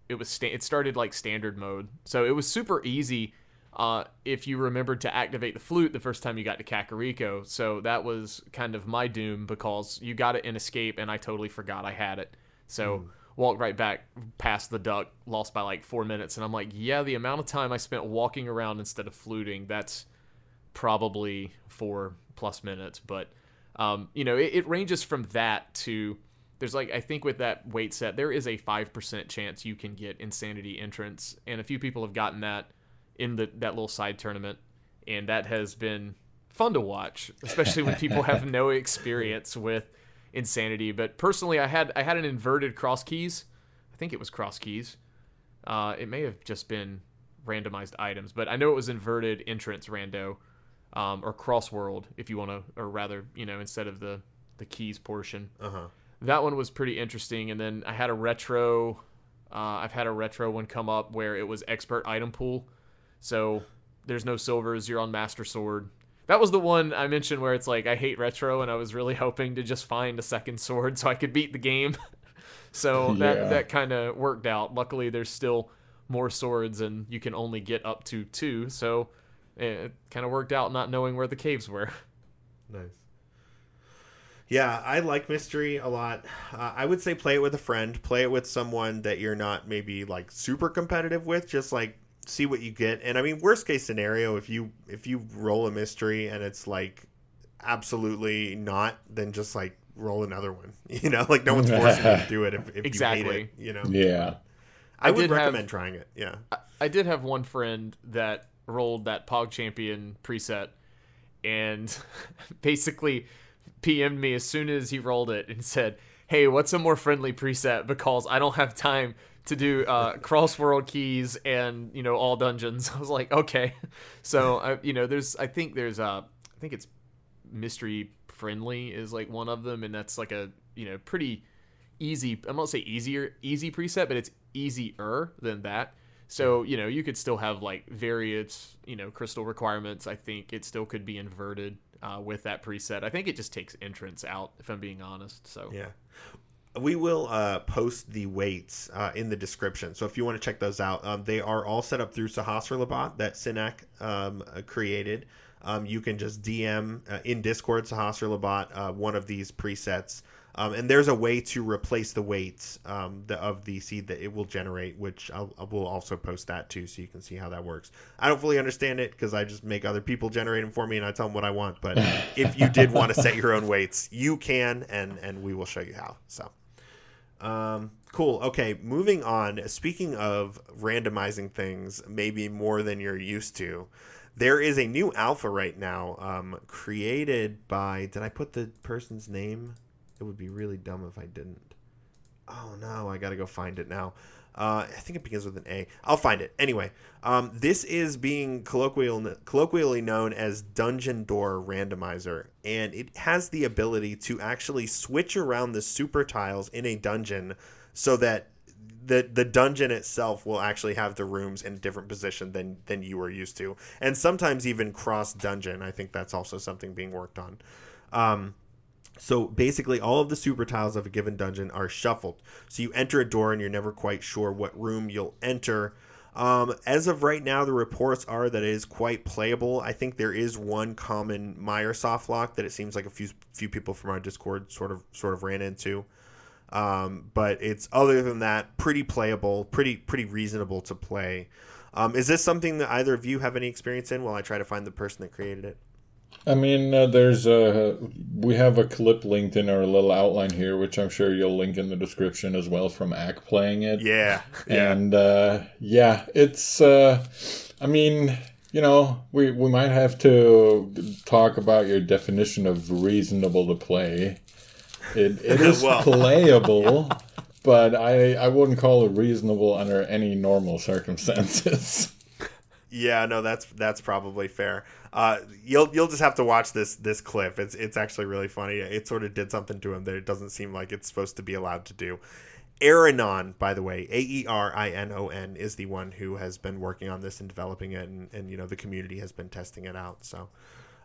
it was sta- it started like standard mode, so it was super easy. Uh, if you remembered to activate the flute the first time you got to Kakariko, so that was kind of my doom because you got it in escape and I totally forgot I had it. So mm walked right back past the duck, lost by like four minutes. And I'm like, yeah, the amount of time I spent walking around instead of fluting, that's probably four plus minutes. But, um, you know, it, it ranges from that to there's like, I think with that weight set, there is a 5% chance you can get Insanity entrance. And a few people have gotten that in the that little side tournament. And that has been fun to watch, especially when people have no experience with insanity. But personally, I had I had an inverted cross keys. I think it was cross keys. Uh, it may have just been randomized items, but I know it was inverted entrance rando um, or cross world if you want to, or rather, you know, instead of the the keys portion. Uh-huh. That one was pretty interesting. And then I had a retro. Uh, I've had a retro one come up where it was expert item pool. So there's no silvers. You're on master sword that was the one I mentioned where it's like I hate retro, and I was really hoping to just find a second sword so I could beat the game. so yeah. that that kind of worked out. Luckily, there's still more swords, and you can only get up to two. So it kind of worked out not knowing where the caves were. Nice. Yeah, I like mystery a lot. Uh, I would say play it with a friend, play it with someone that you're not maybe like super competitive with, just like see what you get. And I mean, worst case scenario, if you if you roll a mystery and it's like absolutely not, then just like roll another one. You know, like no one's forcing you to do it if, if exactly. you hate it. You know, yeah. I, I would recommend have, trying it. Yeah, I, I did have one friend that rolled that Pog Champion preset, and basically PM'd me as soon as he rolled it and said, "Hey, what's a more friendly preset? Because I don't have time to do uh, cross world keys and you know all dungeons. I was like, okay, so I, you know, there's I think there's uh I think it's mystery friendly is like one of them, and that's like a you know pretty easy. I'm not say easier easy preset, but it's easier than that. So you know you could still have like various you know crystal requirements. I think it still could be inverted uh, with that preset. I think it just takes entrance out, if I'm being honest. So yeah we will uh, post the weights uh, in the description. So if you want to check those out, um, they are all set up through Sahasrahla that Synack um, uh, created. Um, you can just DM uh, in Discord Sahasrahla uh, one of these presets. Um, and there's a way to replace the weights um, the, of the seed that it will generate, which I'll, I will also post that too, so you can see how that works. I don't fully understand it because I just make other people generate them for me, and I tell them what I want. But if you did want to set your own weights, you can, and and we will show you how. So. Um, cool. Okay, moving on. Speaking of randomizing things, maybe more than you're used to, there is a new alpha right now, um, created by. Did I put the person's name? It would be really dumb if I didn't. Oh no, I gotta go find it now. Uh, I think it begins with an A. I'll find it anyway. Um, this is being colloquial, colloquially known as Dungeon Door Randomizer, and it has the ability to actually switch around the super tiles in a dungeon so that the the dungeon itself will actually have the rooms in a different position than than you were used to, and sometimes even cross dungeon. I think that's also something being worked on. Um, so basically, all of the super tiles of a given dungeon are shuffled. So you enter a door and you're never quite sure what room you'll enter. Um, as of right now, the reports are that it is quite playable. I think there is one common Mire soft lock that it seems like a few few people from our Discord sort of sort of ran into. Um, but it's other than that, pretty playable, pretty pretty reasonable to play. Um, is this something that either of you have any experience in? While I try to find the person that created it. I mean, uh, there's a we have a clip linked in our little outline here, which I'm sure you'll link in the description as well from Ack playing it. Yeah, yeah. and uh, yeah, it's. Uh, I mean, you know, we we might have to talk about your definition of reasonable to play. It it is Well. playable, but I I wouldn't call it reasonable under any normal circumstances. Yeah, no, that's that's probably fair. Uh, you'll you'll just have to watch this this clip. It's it's actually really funny. It sort of did something to him that it doesn't seem like it's supposed to be allowed to do. Aerinon, by the way, A E R I N O N, is the one who has been working on this and developing it, and, and you know the community has been testing it out. So,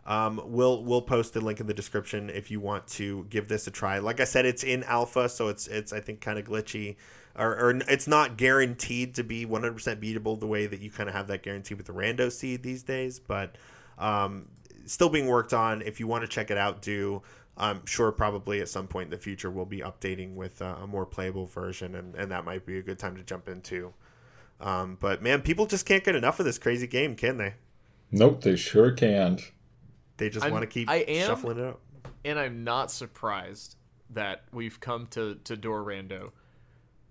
um, we'll we'll post the link in the description if you want to give this a try. Like I said, it's in alpha, so it's it's I think kind of glitchy, or, or it's not guaranteed to be 100% beatable the way that you kind of have that guarantee with the rando seed these days. But um, still being worked on. If you want to check it out, do. I'm sure probably at some point in the future we'll be updating with uh, a more playable version, and, and that might be a good time to jump into. Um, but man, people just can't get enough of this crazy game, can they? Nope, they sure can't. They just want to keep I am- shuffling it up. and I'm not surprised that we've come to to Door Rando.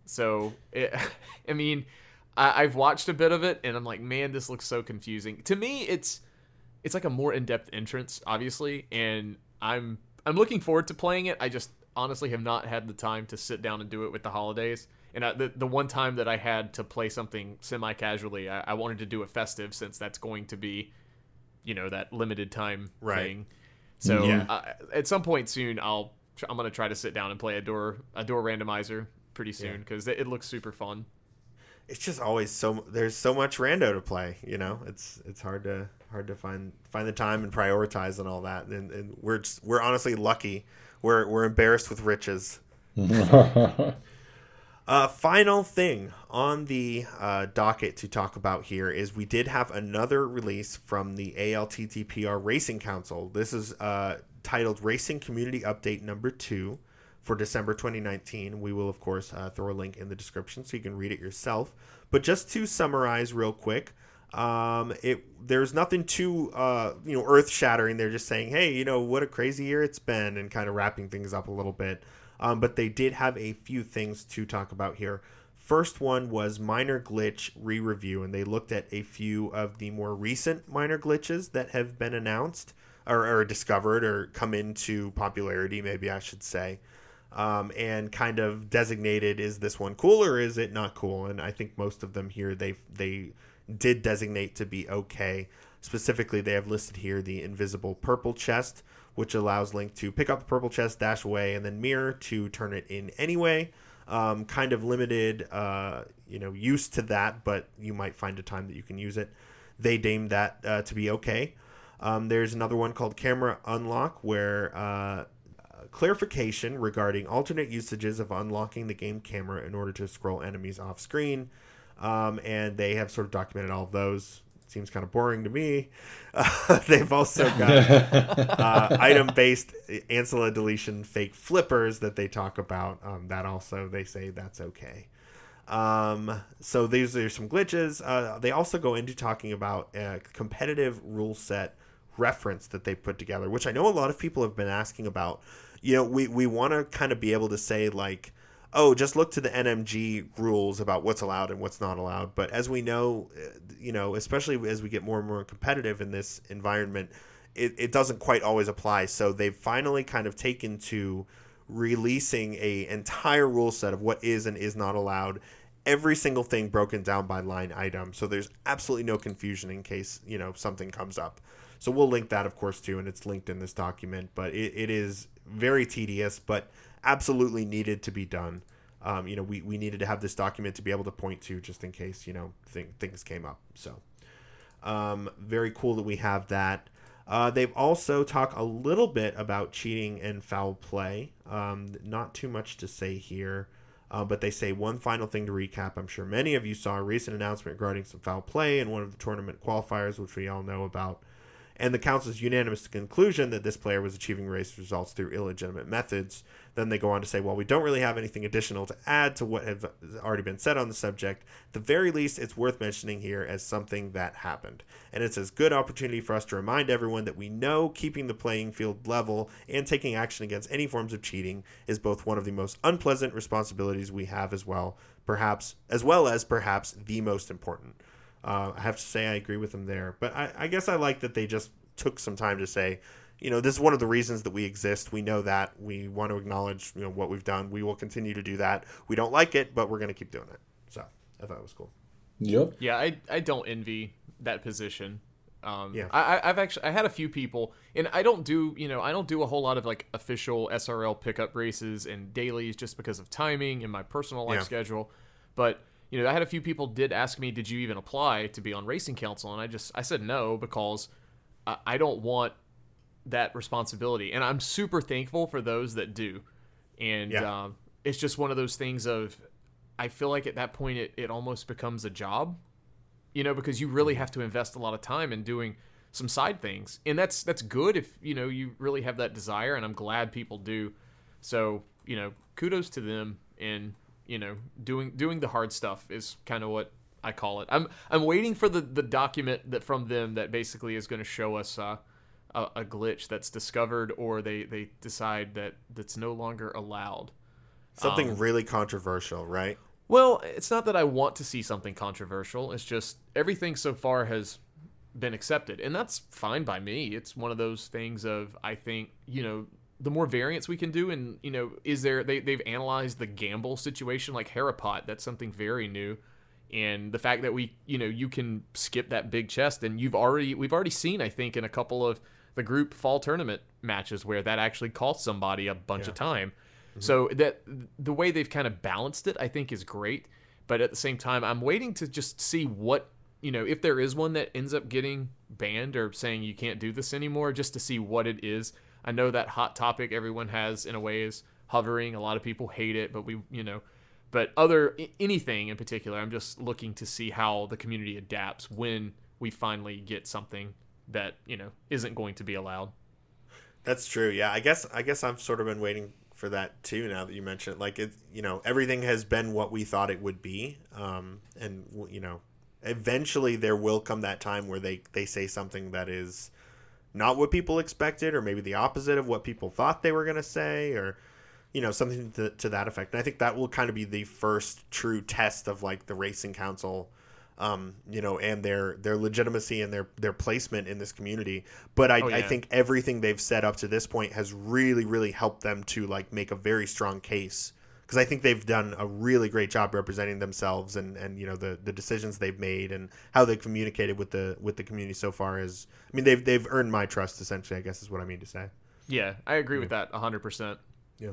So, it, I mean, I, I've watched a bit of it, and I'm like, man, this looks so confusing. To me, it's it's like a more in depth entrance, obviously, and I'm I'm looking forward to playing it. I just honestly have not had the time to sit down and do it with the holidays. And I, the the one time that I had to play something semi casually, I, I wanted to do a festive since that's going to be, you know, that limited time Right. thing. So Yeah. uh, at some point soon, I'll I'm gonna try to sit down and play a door a door randomizer pretty soon because it, it looks super fun. It's just always so there's so much rando to play. You know, it's it's hard to hard to find find the time and prioritize and all that. And, and we're just, we're honestly lucky. We're we're embarrassed with riches. Uh, final thing on the uh, docket to talk about here is we did have another release from the ALTTPR Racing Council. This is uh, titled Racing Community Update Number Two for December 2019. We will, of course, uh, throw a link in the description so you can read it yourself. But just to summarize real quick, um, it there's nothing too uh, you know earth shattering. They're just saying, hey, you know what a crazy year it's been, and kind of wrapping things up a little bit. Um, but they did have a few things to talk about here. First one was minor glitch re review, and they looked at a few of the more recent minor glitches that have been announced or, or discovered or come into popularity, maybe I should say, um, and kind of designated is this one cool or is it not cool? And I think most of them here they they did designate to be okay. Specifically, they have listed here the invisible purple chest, which allows Link to pick up the purple chest, dash away, and then mirror to turn it in anyway. Um, kind of limited, uh, you know, use to that, but you might find a time that you can use it. They deemed that uh, to be okay. Um, there's another one called Camera Unlock, where uh, clarification regarding alternate usages of unlocking the game camera in order to scroll enemies off screen. Um, and they have sort of documented all of those. Seems kind of boring to me. Uh, they've also got uh, item based ancilla deletion fake flippers that they talk about. Um, that also, they say that's okay. Um, so these are some glitches. Uh, they also go into talking about a competitive rule set reference that they put together, which I know a lot of people have been asking about. You know, we, we want to kind of be able to say, like, oh, just look to the NMG rules about what's allowed and what's not allowed. But as we know, uh, you know, especially as we get more and more competitive in this environment, it, it doesn't quite always apply. So they've finally kind of taken to releasing a entire rule set of what is and is not allowed every single thing broken down by line item, so there's absolutely no confusion in case you know something comes up. So we'll link that, of course, too, and it's linked in this document. But it, it is very tedious, but absolutely needed to be done. Um, you know, we, we needed to have this document to be able to point to just in case, you know, th- things came up. So, um, very cool that we have that. Uh, they've also talked a little bit about cheating and foul play. Um, not too much to say here, uh, but they say one final thing to recap. I'm sure many of you saw a recent announcement regarding some foul play in one of the tournament qualifiers, which we all know about and the council's unanimous conclusion that this player was achieving race results through illegitimate methods. Then they go on to say, well, we don't really have anything additional to add to what has already been said on the subject. At the very least, it's worth mentioning here as something that happened. And it's a good opportunity for us to remind everyone that we know keeping the playing field level and taking action against any forms of cheating is both one of the most unpleasant responsibilities we have as well, perhaps, as well as perhaps the most important. Uh, I have to say I agree with them there, but I, I guess I like that they just took some time to say, you know, this is one of the reasons that we exist. We know that we want to acknowledge, you know, what we've done. We will continue to do that. We don't like it, but we're going to keep doing it. So I thought it was cool. Yep. Yeah, I I don't envy that position. Um, Yeah. I, I- I've actually I had a few people, and I don't do you know I don't do a whole lot of like official SRL pickup races and dailies just because of timing and my personal life Yeah. schedule. But you know I had a few people did ask me, did you even apply to be on racing council? And I just I said no because I, I don't want that responsibility, and I'm super thankful for those that do. And Yeah. um, it's just one of those things of I feel like at that point it, it almost becomes a job you know because you really have to invest a lot of time in doing some side things and that's that's good if you know you really have that desire and i'm glad people do so you know kudos to them and you know doing doing the hard stuff is kind of what i call it i'm i'm waiting for the the document that from them that basically is going to show us uh a, a glitch that's discovered or they they decide that that's no longer allowed Something Um, really controversial, right? well, it's not that I want to see something controversial. It's just everything so far has been accepted, and that's fine by me. It's one of those things of I think you know the more variants we can do, and you know, is there they they've analyzed the gamble situation like Herapot. That's something very new, and the fact that we you know you can skip that big chest, and you've already we've already seen I think in a couple of the group fall tournament matches where that actually cost somebody a bunch of time. Mm-hmm. So that the way they've kind of balanced it, I think, is great. But at the same time, I'm waiting to just see what you know if there is one that ends up getting banned or saying you can't do this anymore, just to see what it is. I know that hot topic everyone has in a way is hovering. A lot of people hate it, but we you know. But other anything in particular, I'm just looking to see how the community adapts when we finally get something that you know isn't going to be allowed. That's true. Yeah, I guess I guess I've sort of been waiting for that too. Now that you mentioned, like it, you know, everything has been what we thought it would be, um, and you know, eventually there will come that time where they they say something that is not what people expected, or maybe the opposite of what people thought they were going to say, or you know, something to, to that effect. And I think that will kind of be the first true test of like the racing council um, you know, and their their legitimacy and their their placement in this community. But I, Oh, I think everything they've said up to this point has really, really helped them to like make a very strong case because I think they've done a really great job representing themselves and and you know the the decisions they've made and how they've communicated with the with the community so far is. I mean, they've they've earned my trust essentially. I guess is what I mean to say. Yeah, I agree with that 100%. Yeah.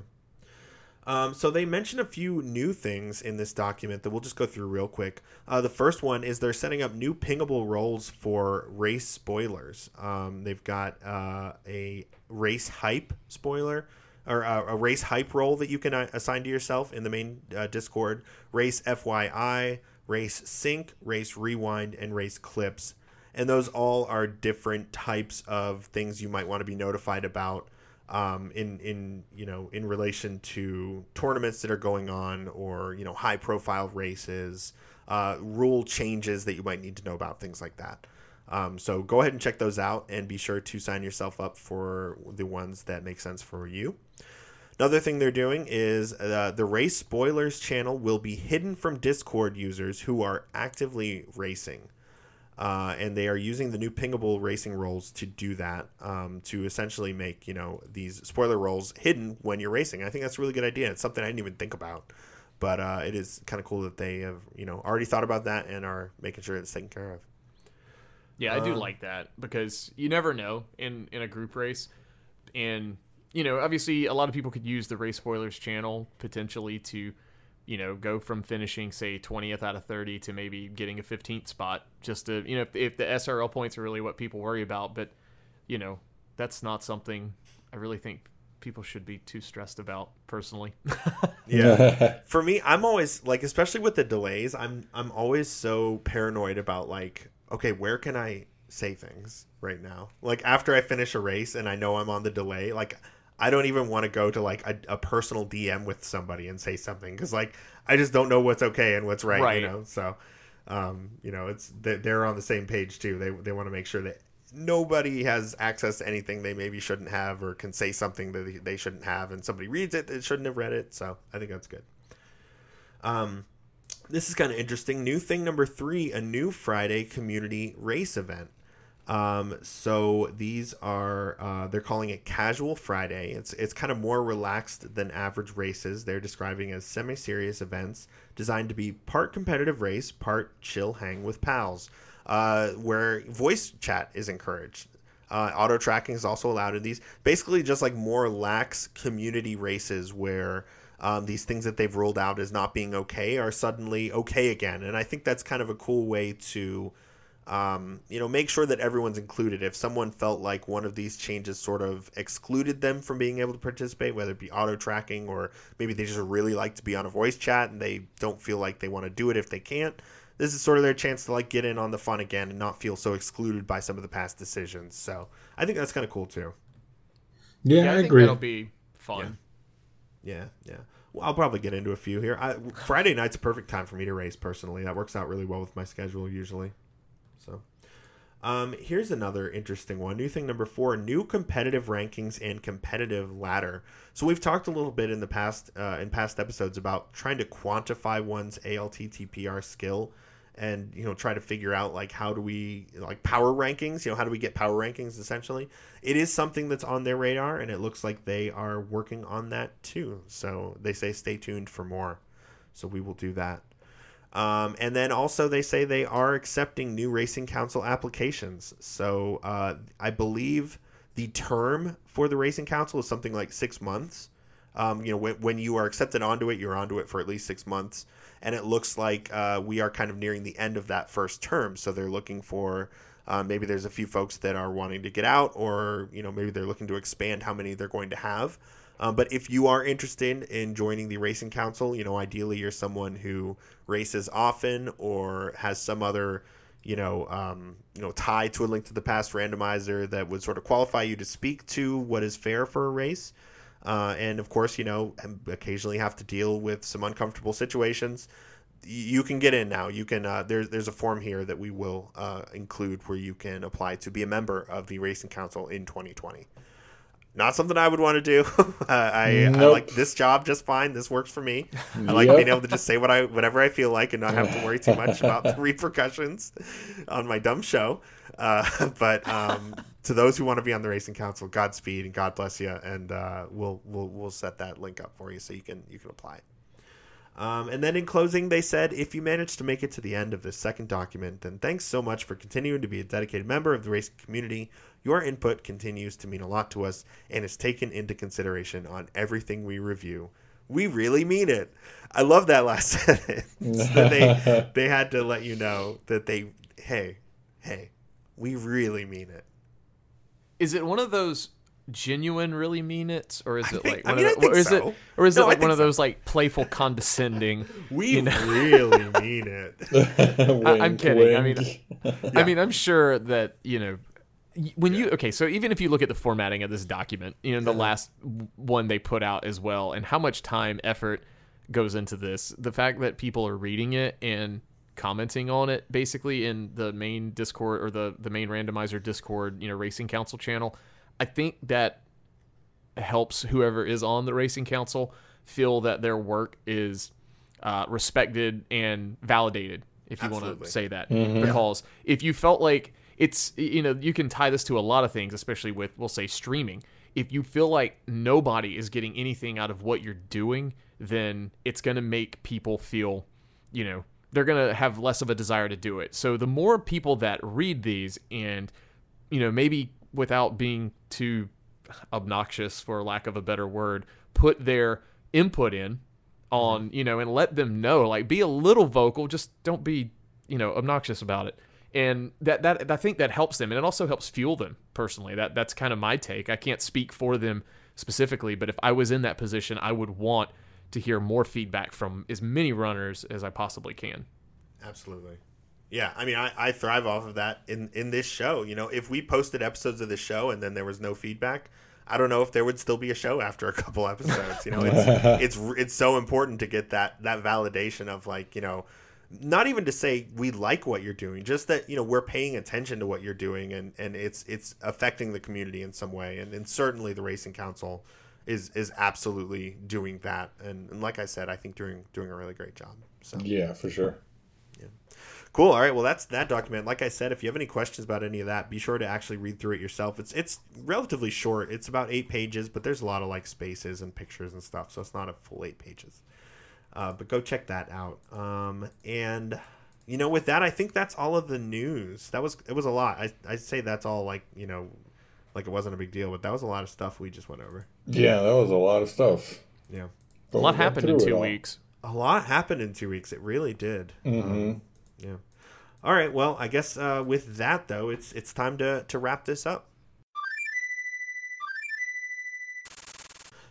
Um, so they mention a few new things in this document that we'll just go through real quick. Uh, the first one is they're setting up new pingable roles for race spoilers. Um, they've got uh, a race hype spoiler or uh, a race hype role that you can uh, assign to yourself in the main uh, Discord. Race FYI, race sync, race rewind, and race clips. And those all are different types of things you might want to be notified about um, in in you know in relation to tournaments that are going on or you know high profile races, uh, rule changes that you might need to know about things like that. Um, so go ahead and check those out and be sure to sign yourself up for the ones that make sense for you. Another thing they're doing is uh, the race spoilers channel will be hidden from Discord users who are actively racing. Uh, and they are using the new pingable racing roles to do that um, to essentially make you know these spoiler roles hidden when you're racing. I think that's a really good idea. It's something I didn't even think about, but uh, it is kind of cool that they have you know already thought about that and are making sure it's taken care of. Yeah, I do Um, like that because you never know in in a group race, and you know, obviously, a lot of people could use the race spoilers channel potentially to, you know, go from finishing say twentieth out of thirty to maybe getting a fifteenth spot. Just to you know, if, if the SRL points are really what people worry about, but you know, that's not something I really think people should be too stressed about personally. Yeah. For me, I'm always like, especially with the delays, I'm I'm always so paranoid about like, okay, where can I say things right now? Like after I finish a race and I know I'm on the delay, like I don't even want to go to like a, a personal DM with somebody and say something because like I just don't know what's okay and what's right, Right. you know. So, um, you know, it's they- they're on the same page too. They they want to make sure that nobody has access to anything they maybe shouldn't have or can say something that they- they shouldn't have and somebody reads it that shouldn't have read it so i think that's good um this is kind of interesting new thing number three a new friday community race event um, so these are uh, they're calling it casual Friday. It's it's kind of more relaxed than average races. They're describing as semi-serious events designed to be part competitive race, part chill hang with pals, uh, where voice chat is encouraged. Uh, auto tracking is also allowed in these. Basically, just like more lax community races where um, these things that they've ruled out as not being okay are suddenly okay again. And I think that's kind of a cool way to um, you know, make sure that everyone's included. If someone felt like one of these changes sort of excluded them from being able to participate, whether it be auto tracking or maybe they just really like to be on a voice chat and they don't feel like they want to do it if they can't, this is sort of their chance to like get in on the fun again and not feel so excluded by some of the past decisions. So I think that's kind of cool too. Yeah, I, I think agree. that'll be fun. Yeah, yeah. Well, I'll probably get into a few here. I, Friday night's a perfect time for me to race personally. That works out really well with my schedule usually. Um, here's another interesting one. New thing number four: new competitive rankings and competitive ladder. So we've talked a little bit in the past uh, in past episodes about trying to quantify one's ALTTPR skill and you know try to figure out like how do we like power rankings you know how do we get power rankings essentially it is something that's on their radar and it looks like they are working on that too so they say stay tuned for more so we will do that um, and then also they say they are accepting new racing council applications. So uh, i believe the term for the racing council is something like six months. Um, you know when, when you are accepted onto it you're onto it for at least six months. And it looks like uh, we are kind of nearing the end of that first term. So they're looking for uh, maybe there's a few folks that are wanting to get out or you know maybe they're looking to expand how many they're going to have um, but if you are interested in joining the racing council you know ideally you're someone who races often or has some other you know, um, you know, tie to a link to the past randomizer that would sort of qualify you to speak to what is fair for a race. Uh, and of course, you know, occasionally have to deal with some uncomfortable situations. You can get in now. You can. Uh, there's there's a form here that we will uh, include where you can apply to be a member of the Racing Council in 2020. Not something I would want to do. uh, I, I like this job just fine. This works for me. I like Yep. being able to just say what I whatever I feel like and not have to worry too much about the repercussions on my dumb show. Uh, but um, to those who want to be on the racing council, Godspeed and God bless you. And uh, we'll we'll we'll set that link up for you so you can you can apply. Um, and then in closing, they said, if you manage to make it to the end of this second document, then thanks so much for continuing to be a dedicated member of the racing community. Your input continues to mean a lot to us and is taken into consideration on everything we review. We really mean it. I love that last sentence. that they they had to let you know that they hey, hey, we really mean it. Is it one of those genuine really mean it or is it think- like I one mean, of the, think or is so. it or is No, it like one think of so. those like playful condescending We You know. really mean it. I, I'm Wink, kidding. I mean, wink. I mean, I'm sure that you know y- when you okay. So even if you look at the formatting of this document, you know the last one they put out as well, and how much time, effort goes into this, the fact that people are reading it and commenting on it, basically in the main Discord or the the main randomizer Discord, you know, Racing Council channel, I think that helps whoever is on the Racing Council feel that their work is uh, respected and validated, if you want to say that. Because if you felt like it's, you know, you can tie this to a lot of things, especially with, we'll say, streaming. If you feel like nobody is getting anything out of what you're doing, then it's going to make people feel, you know, they're going to have less of a desire to do it. So the more people that read these and, you know, maybe without being too obnoxious, for lack of a better word, put their input in on, mm-hmm. you know, and let them know, like, be a little vocal, just don't be, you know, obnoxious about it. And that, that I think that helps them, and it also helps fuel them personally. That that's kind of my take. I can't speak for them specifically, but if I was in that position, I would want to hear more feedback from as many runners as I possibly can. Absolutely. Yeah, I mean, I, I thrive off of that in, in this show. You know, if we posted episodes of the show and then there was no feedback, I don't know if there would still be a show after a couple episodes. You know, it's it's it's so important to get that that validation of like you know, not even to say we like what you're doing, just that you know we're paying attention to what you're doing and and it's it's affecting the community in some way, and, and certainly the racing council is is absolutely doing that. And, and like I said, I think doing doing a really great job. So Yeah, for sure. Cool. All right. Well, that's that document. Like I said, if you have any questions about any of that, be sure to actually read through it yourself. It's it's relatively short. It's about eight pages, but there's a lot of like spaces and pictures and stuff, so it's not a full eight pages. Uh, but go check that out. Um, and you know, with that, I think that's all of the news. That was it was a lot. I I say that's all like you know, like it wasn't a big deal, but that was a lot of stuff we just went over. Yeah, that was a lot of stuff. Yeah. A lot happened in two weeks. A lot happened in two weeks. It really did. Mm-hmm. Um, yeah. All right. Well, I guess uh, with that though, it's it's time to to wrap this up.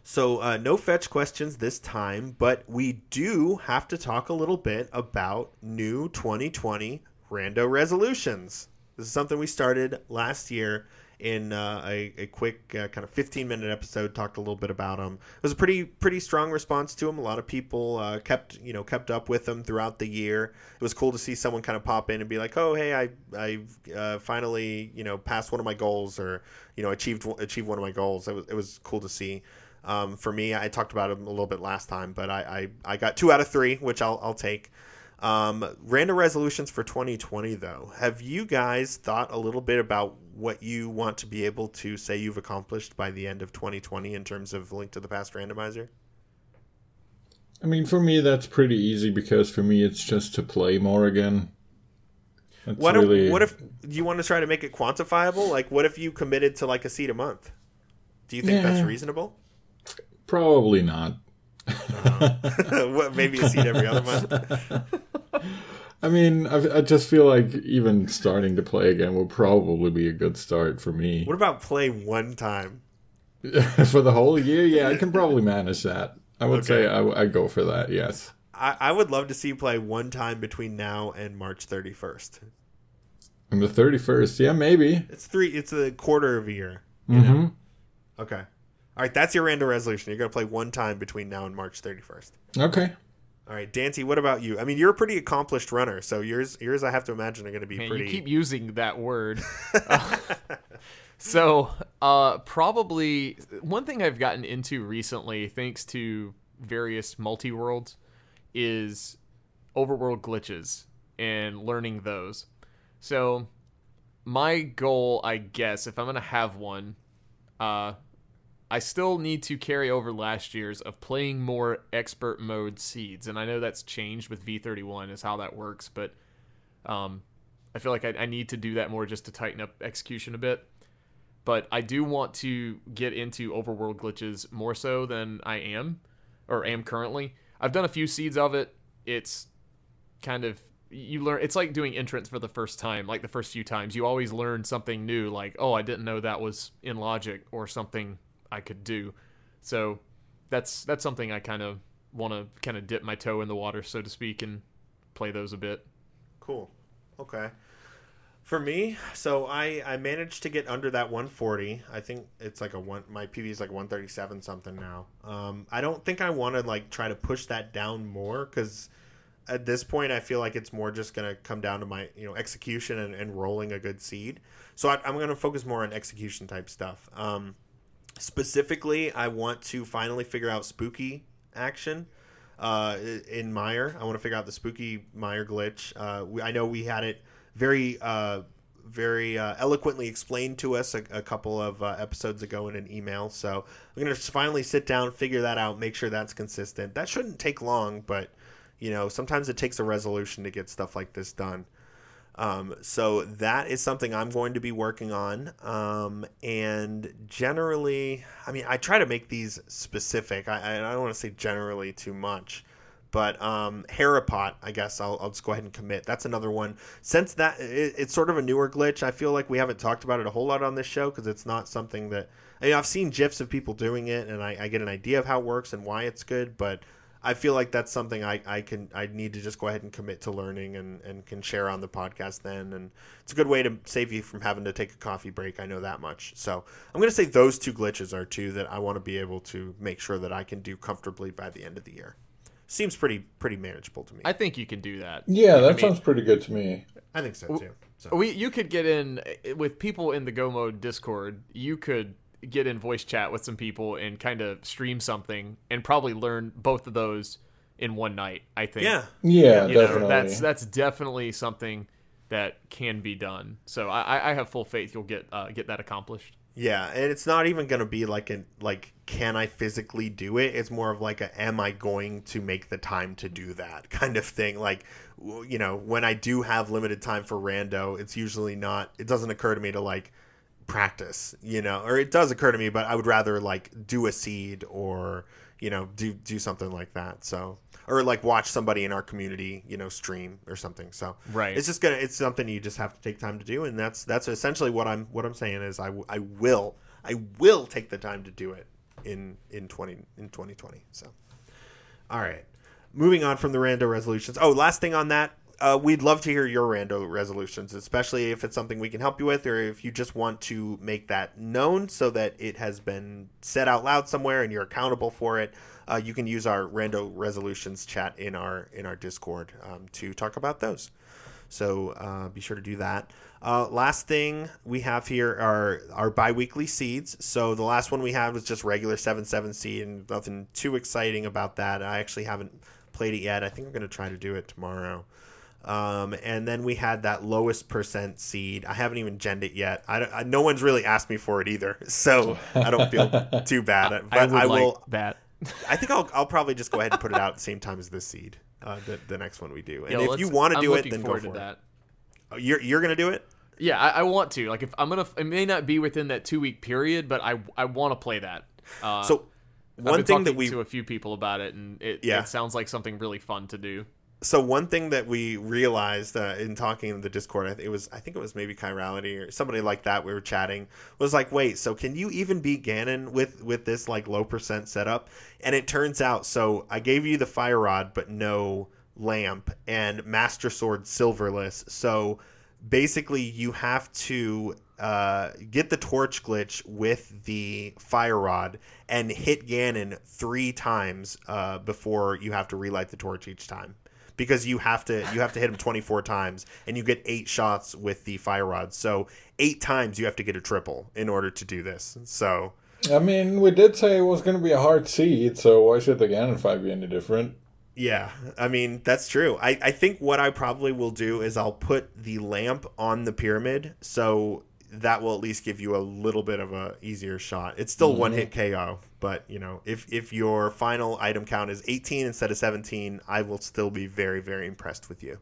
So uh, no fetch questions this time, but we do have to talk a little bit about new 2020 rando resolutions. This is something we started last year in uh, a, a quick uh, kind of 15 minute episode talked a little bit about them it was a pretty pretty strong response to them a lot of people uh, kept you know kept up with them throughout the year. It was cool to see someone kind of pop in and be like oh hey i i uh, finally you know passed one of my goals or you know achieved achieved one of my goals. It was, it was cool to see. Um, for me i talked about them a little bit last time but i i, I got two out of three which i'll, I'll take. Um, random resolutions for 2020, though. Have you guys thought a little bit about what you want to be able to say you've accomplished by the end of 2020 in terms of Link to the Past randomizer? I mean, for me, that's pretty easy because for me, it's just to play more again. That's What really... if, what if you want to try to make it quantifiable? Like, what if you committed to like a seat a month? Do you think that's reasonable? Probably not. Uh-huh. what, maybe a seat every other month? I mean, I, I just feel like even starting to play again will probably be a good start for me. What about play one time? for the whole year, yeah, I can probably manage that. I would say Okay. I, I go for that, yes. I, I would love to see you play one time between now and March 31st. And the 31st, yeah, maybe. It's three. It's a quarter of a year. hmm Okay. All right, that's your random resolution. You're going to play one time between now and March 31st. Okay. All right, Dancy, what about you? I mean, you're a pretty accomplished runner, so yours, yours, I have to imagine are going to be Man, pretty. you keep using that word. Uh, so, uh, probably one thing I've gotten into recently, thanks to various multi worlds, is overworld glitches and learning those. So, my goal, I guess, if I'm gonna have one, uh, I still need to carry over last year's of playing more expert mode seeds, and I know that's changed with V31 is how that works, but um, I feel like I, I need to do that more just to tighten up execution a bit. But I do want to get into overworld glitches more so than I am or am currently. I've done a few seeds of it. It's kind of you learn it's like doing entrance for the first time like the first few times you always learn something new like oh i didn't know that was in logic or something i could do so that's that's something i kind of want to kind of dip my toe in the water so to speak and play those a bit Cool. Okay. For me, so I I managed to get under that 140. I think it's like a one. My PB is like 137 something now. Um, I don't think I want to like try to push that down more because at this point I feel like it's more just gonna come down to my you know execution and, and rolling a good seed. So I, I'm gonna focus more on execution type stuff. Um, specifically, I want to finally figure out spooky action uh, in Mire. I want to figure out the spooky Mire glitch. Uh, we, I know we had it very uh, very uh, eloquently explained to us a, a couple of uh, episodes ago in an email. So I'm gonna finally sit down, figure that out, make sure that's consistent. That shouldn't take long, but you know sometimes it takes a resolution to get stuff like this done. Um, so that is something I'm going to be working on. Um, and generally, I mean, I try to make these specific. I, I don't want to say generally too much, but um, Herapot, I guess I'll, I'll just go ahead and commit. That's another one. Since that it, it's sort of a newer glitch, I feel like we haven't talked about it a whole lot on this show because it's not something that I mean, I've seen gifs of people doing it, and I, I get an idea of how it works and why it's good, but I feel like that's something I, I can I need to just go ahead and commit to learning and, and can share on the podcast then and it's a good way to save you from having to take a coffee break I know that much so I'm gonna say those two glitches are two that I want to be able to make sure that I can do comfortably by the end of the year seems pretty pretty manageable to me I think you can do that. Yeah, that I mean- sounds pretty good to me. I think so too so We you could get in eh, with people in the Go Mode Discord. You could get in voice chat with some people and kind of stream something and probably learn both of those in one night. I think. yeah Yeah, You definitely. know, that's that's definitely something that can be done. So I, I- I have full faith you'll get uh, get that accomplished. Yeah, and it's not even going to be like an like can I physically do it? It's more of like a am I going to make the time to do that kind of thing. Like you know, when I do have limited time for rando, it's usually not it doesn't occur to me to like practice, you know, or it does occur to me, but I would rather like do a seed or, you know, do do something like that. So or like watch somebody in our community, you know, stream or something. So Right. it's just gonna it's something you just have to take time to do, and that's that's essentially what I'm what I'm saying is I, w- I will I will take the time to do it in in twenty in 2020. So all right, moving on from the rando resolutions. Oh, last thing on that. Uh, we'd love to hear your rando resolutions, especially if it's something we can help you with, or if you just want to make that known so that it has been said out loud somewhere and you're accountable for it. Uh, you can use our rando resolutions chat in our in our Discord um, to talk about those. So uh, be sure to do that. Uh, last thing we have here are our bi-weekly seeds. So the last one we had was just regular 7-7 seed and nothing too exciting about that. I actually haven't played it yet. I think I'm going to try to do it tomorrow. Um, and then we had that lowest percent seed. I haven't even genned it yet. I, I- no one's really asked me for it either, so I don't feel too bad. But I I, would like will. that. I think I'll, I'll probably just go ahead and put it out at the same time as this seed. Uh, the, the next one we do, and Yo, if you want to I'm do it, then go forward for to it. that. Oh, You're you're gonna do it. Yeah, I, I want to. Like, if I'm gonna, it may not be within that two week period, but I I want to play that. Uh, So I've one been thing talking that we to a few people about it, and it, Yeah. it sounds like something really fun to do. So one thing that we realized uh, in talking in the Discord, it was I think it was maybe Chirality or somebody like that. We were chatting was like, wait, so can you even beat Ganon with with this like low percent setup? And it turns out, so I gave you the fire rod, but no lamp, and Master Sword silverless. So basically, you have to uh, get the torch glitch with the fire rod and hit Ganon three times uh, before you have to relight the torch each time because you have to you have to hit him 24 times and you get eight shots with the fire rod. So eight times you have to get a triple in order to do this. So I mean, we did say it was going to be a hard seed, so why should the Ganon fight be any different? yeah i mean that's true. I, I think what i probably will do is i'll put the lamp on the pyramid so that will at least give you a little bit of a easier shot. It's still one mm-hmm. hit ko but you know if if your final item count is 18 instead of 17 i will still be very very impressed with you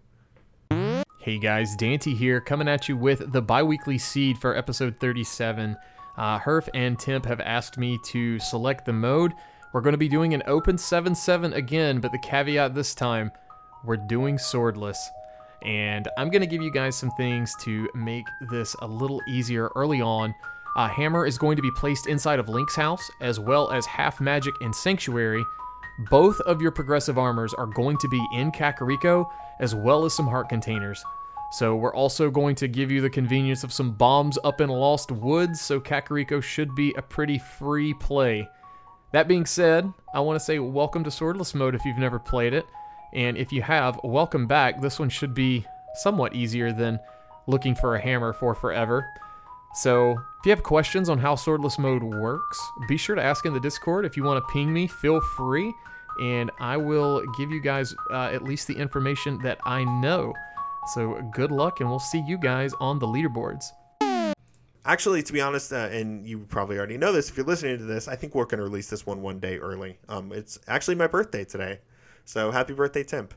Hey guys, Dante here, coming at you with the biweekly seed for episode 37. Uh, Herf and Temp have asked me to select the mode. We're going to be doing an open 7 7 again, but the caveat this time, we're doing swordless. And I'm going to give you guys some things to make this a little easier early on. Uh, Hammer is going to be placed inside of Link's house, as well as Half Magic and Sanctuary. Both of your progressive armors are going to be in Kakariko, as well as some heart containers. So we're also going to give you the convenience of some bombs up in Lost Woods, so Kakariko should be a pretty free play. That being said, I want to say welcome to Swordless Mode if you've never played it. And if you have, welcome back. This one should be somewhat easier than looking for a hammer for forever. So, if you have questions on how Swordless Mode works, be sure to ask in the Discord. If you want to ping me, feel free, and I will give you guys uh, at least the information that I know. So good luck, and we'll see you guys on the leaderboards. Actually, to be honest, uh, and you probably already know this if you're listening to this, I think we're going to release this one one day early. Um, it's actually my birthday today, so happy birthday, Timp.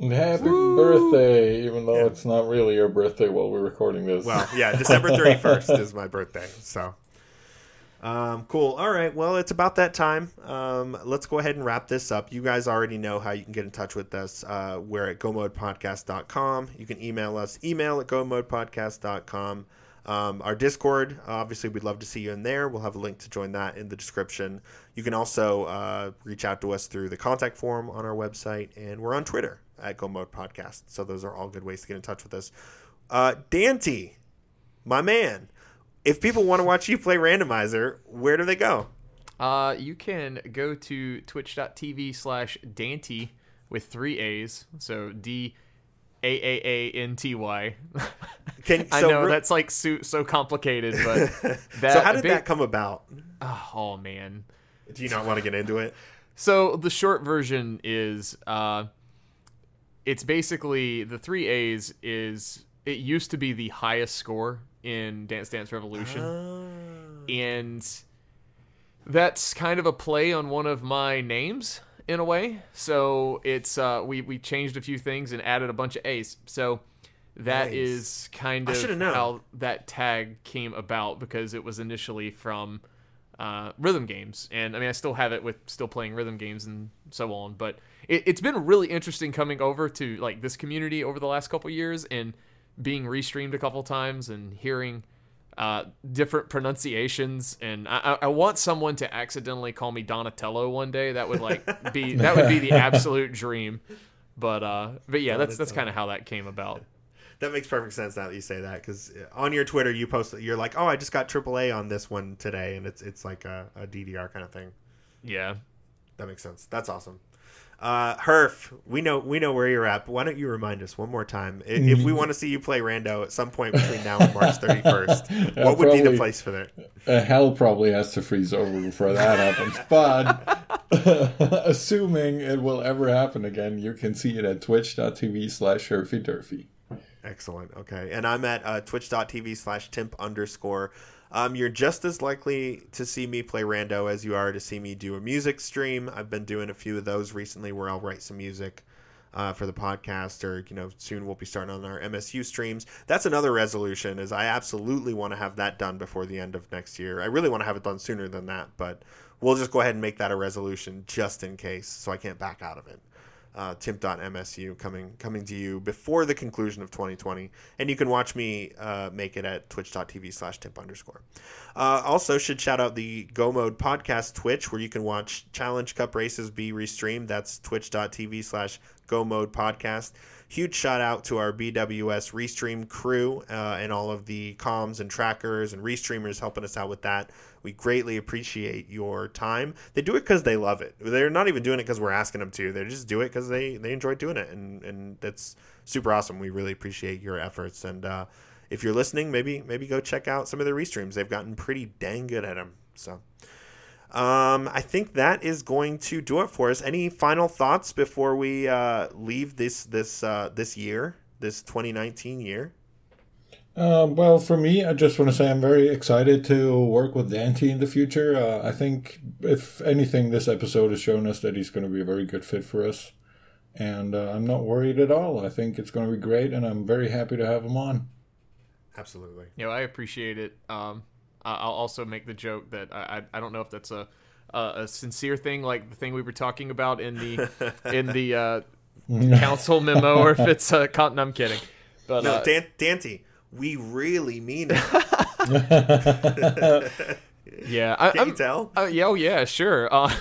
Happy birthday, even though it's not really your birthday while we're recording this. Well, yeah, December 31st is my birthday, so. Um, cool. All right. Well, it's about that time. Um, let's go ahead and wrap this up. You guys already know how you can get in touch with us. Uh, we're at gomodepodcast.com. You can email us, email at gomodepodcast.com. Um, our Discord, obviously, we'd love to see you in there. We'll have a link to join that in the description. You can also uh, reach out to us through the contact form on our website, and we're on Twitter at Go Mode Podcast. So those are all good ways to get in touch with us. Uh, Dante, my man, if people want to watch you play Randomizer, where do they go? Uh, you can go to twitch.tv slash Dante with three A's. So D A A A N T Y. Can, I know re- that's like so, so complicated, but that, so how did big- that come about? Oh, oh, man. Do you not want to get into it? So the short version is uh, it's basically the three A's is it used to be the highest score in Dance Dance Revolution, Ah. and that's kind of a play on one of my names in a way. So it's uh, we we changed a few things and added a bunch of A's. So that Nice. is kind of how that tag came about because it was initially from uh, rhythm games, and I mean I still have it with still playing rhythm games and so on. But it, it's been really interesting coming over to like this community over the last couple years and being restreamed a couple times and hearing uh, different pronunciations. And I, I- I want someone to accidentally call me Donatello one day. That would like be that would be the absolute dream. But uh, but yeah, that's that's kind of how that came about. That makes perfect sense now that you say that because on your Twitter you post you're like, oh, I just got AAA on this one today, and it's it's like a, a DDR kind of thing. Yeah. That makes sense. That's awesome. Uh, Herf, we know we know where you're at, but why don't you remind us one more time if we want to see you play Rando at some point between now and March 31st? Yeah, what would be the place for that? Uh, hell probably has to freeze over before that happens. But assuming it will ever happen again, you can see it at twitch.tv slash herfydurfy. Excellent. Okay. And I'm at uh, twitch.tv slash timp underscore. Um, you're just as likely to see me play Rando as you are to see me do a music stream. I've been doing a few of those recently where I'll write some music uh, for the podcast or, you know, soon we'll be starting on our MSU streams. That's another resolution is I absolutely want to have that done before the end of next year. I really want to have it done sooner than that, but we'll just go ahead and make that a resolution just in case so I can't back out of it uh, timp.msu coming coming to you before the conclusion of 2020 and you can watch me uh, make it at twitch.tv slash timp underscore. Uh, also should shout out the go mode podcast twitch where you can watch challenge cup races be restreamed. That's twitch.tv slash go mode podcast. Huge shout out to our bws restream crew uh, and all of the comms and trackers and restreamers helping us out with that we greatly appreciate your time. They do it because they love it. They're not even doing it because we're asking them to. They just do it because they, they enjoy doing it, and and that's super awesome. We really appreciate your efforts. And uh, if you're listening, maybe maybe go check out some of their restreams. They've gotten pretty dang good at them. So. Um, I think that is going to do it for us. Any final thoughts before we uh, leave this this uh, this year, this 2019 year? Um, well, for me, I just want to say I'm very excited to work with Dante in the future. Uh, I think, if anything, this episode has shown us that he's going to be a very good fit for us. And uh, I'm not worried at all. I think it's going to be great, and I'm very happy to have him on. Absolutely. You know, I appreciate it. Um, I- I'll also make the joke that I, I, I don't know if that's a, a a sincere thing, like the thing we were talking about in the in the uh, council memo, or if it's a con- no, I'm kidding. But No, uh, Dan- Dante, we really mean it. yeah, I, Can I'm, you tell? Uh, yeah, oh yeah, sure. Uh,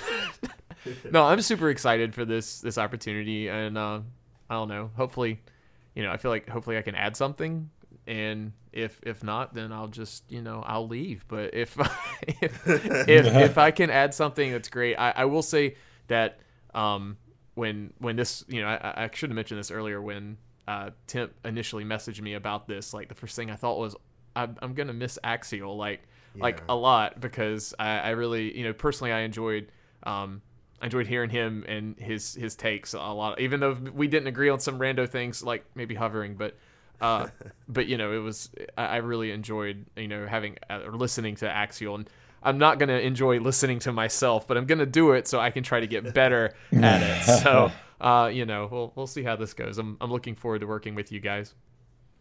no, I'm super excited for this this opportunity, and uh, I don't know. Hopefully, you know, I feel like hopefully I can add something, and if if not, then I'll just you know I'll leave. But if if if, if I can add something, that's great. I, I will say that um, when when this you know I, I should have mentioned this earlier when uh, Tim initially messaged me about this. Like the first thing I thought was I'm, I'm gonna miss Axial like like a lot because I, I really you know personally I enjoyed um, I enjoyed hearing him and his his takes a lot. Even though we didn't agree on some rando things like maybe hovering, but uh, but you know it was I, I really enjoyed you know having uh, or listening to Axial and. I'm not gonna enjoy listening to myself, but I'm gonna do it so I can try to get better at it. So, uh, you know, we'll we'll see how this goes. I'm I'm looking forward to working with you guys.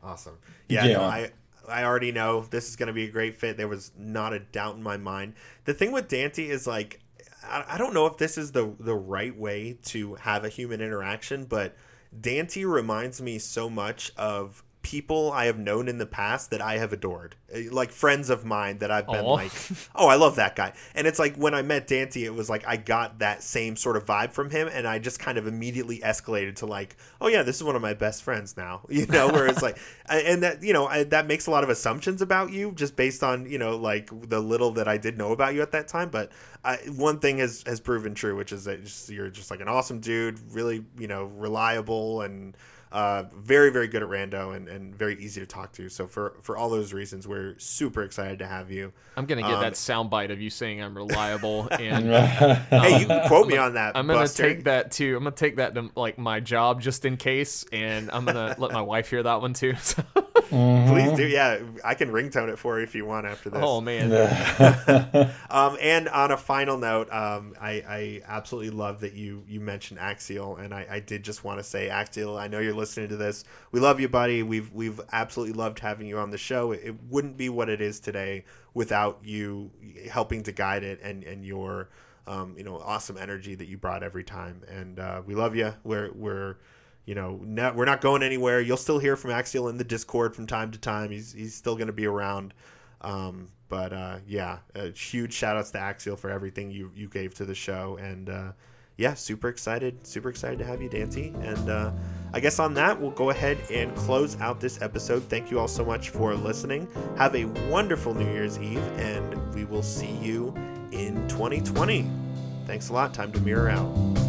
Awesome. Yeah, Yeah. No, I I already know this is going to be a great fit. There was not a doubt in my mind. The thing with Dante is like I, I don't know if this is the the right way to have a human interaction, but Dante reminds me so much of people I have known in the past that I have adored. Eh, Like friends of mine that I've been Aw. like, "Oh, I love that guy." And it's like when I met Dante, it was like I got that same sort of vibe from him and I just kind of immediately escalated to like, "Oh yeah, this is one of my best friends now." You know, where it's like and that, you know, I, that makes a lot of assumptions about you just based on, you know, like the little that I did know about you at that time, but I, one thing has has proven true, which is that you're just like an awesome dude, really, you know, reliable and uh, very, very good at rando and, and very easy to talk to. So for for all those reasons, we're super excited to have you. I'm gonna get Um, that soundbite of you saying I'm reliable, and Hey, you can quote me on that. I'm gonna Buster. take that too. I'm gonna take that to like my job just in case, and I'm gonna let my wife hear that one too. Please do. Yeah, I can ringtone it for you if you want after this. oh man, Um, and on a final note, um, I, I absolutely love that you you mentioned Axial, and I, I did just want to say, Axial, I know you're listening to this. We love you, buddy. We've we've absolutely loved having you on the show. It, it wouldn't be what it is today without you helping to guide it and and your um, you know awesome energy that you brought every time. And uh, we love you. We're we're you know, no, we're not going anywhere. You'll still hear from Axial in the Discord from time to time. He's he's still going to be around. Um, but uh, yeah, huge shout outs to Axial for everything you you gave to the show, and uh, yeah, super excited, super excited to have you, Dante. And uh, I guess on that, we'll go ahead and close out this episode. Thank you all so much for listening. Have a wonderful New Year's Eve, and we will see you in 2020. Thanks a lot. Time to mirror out.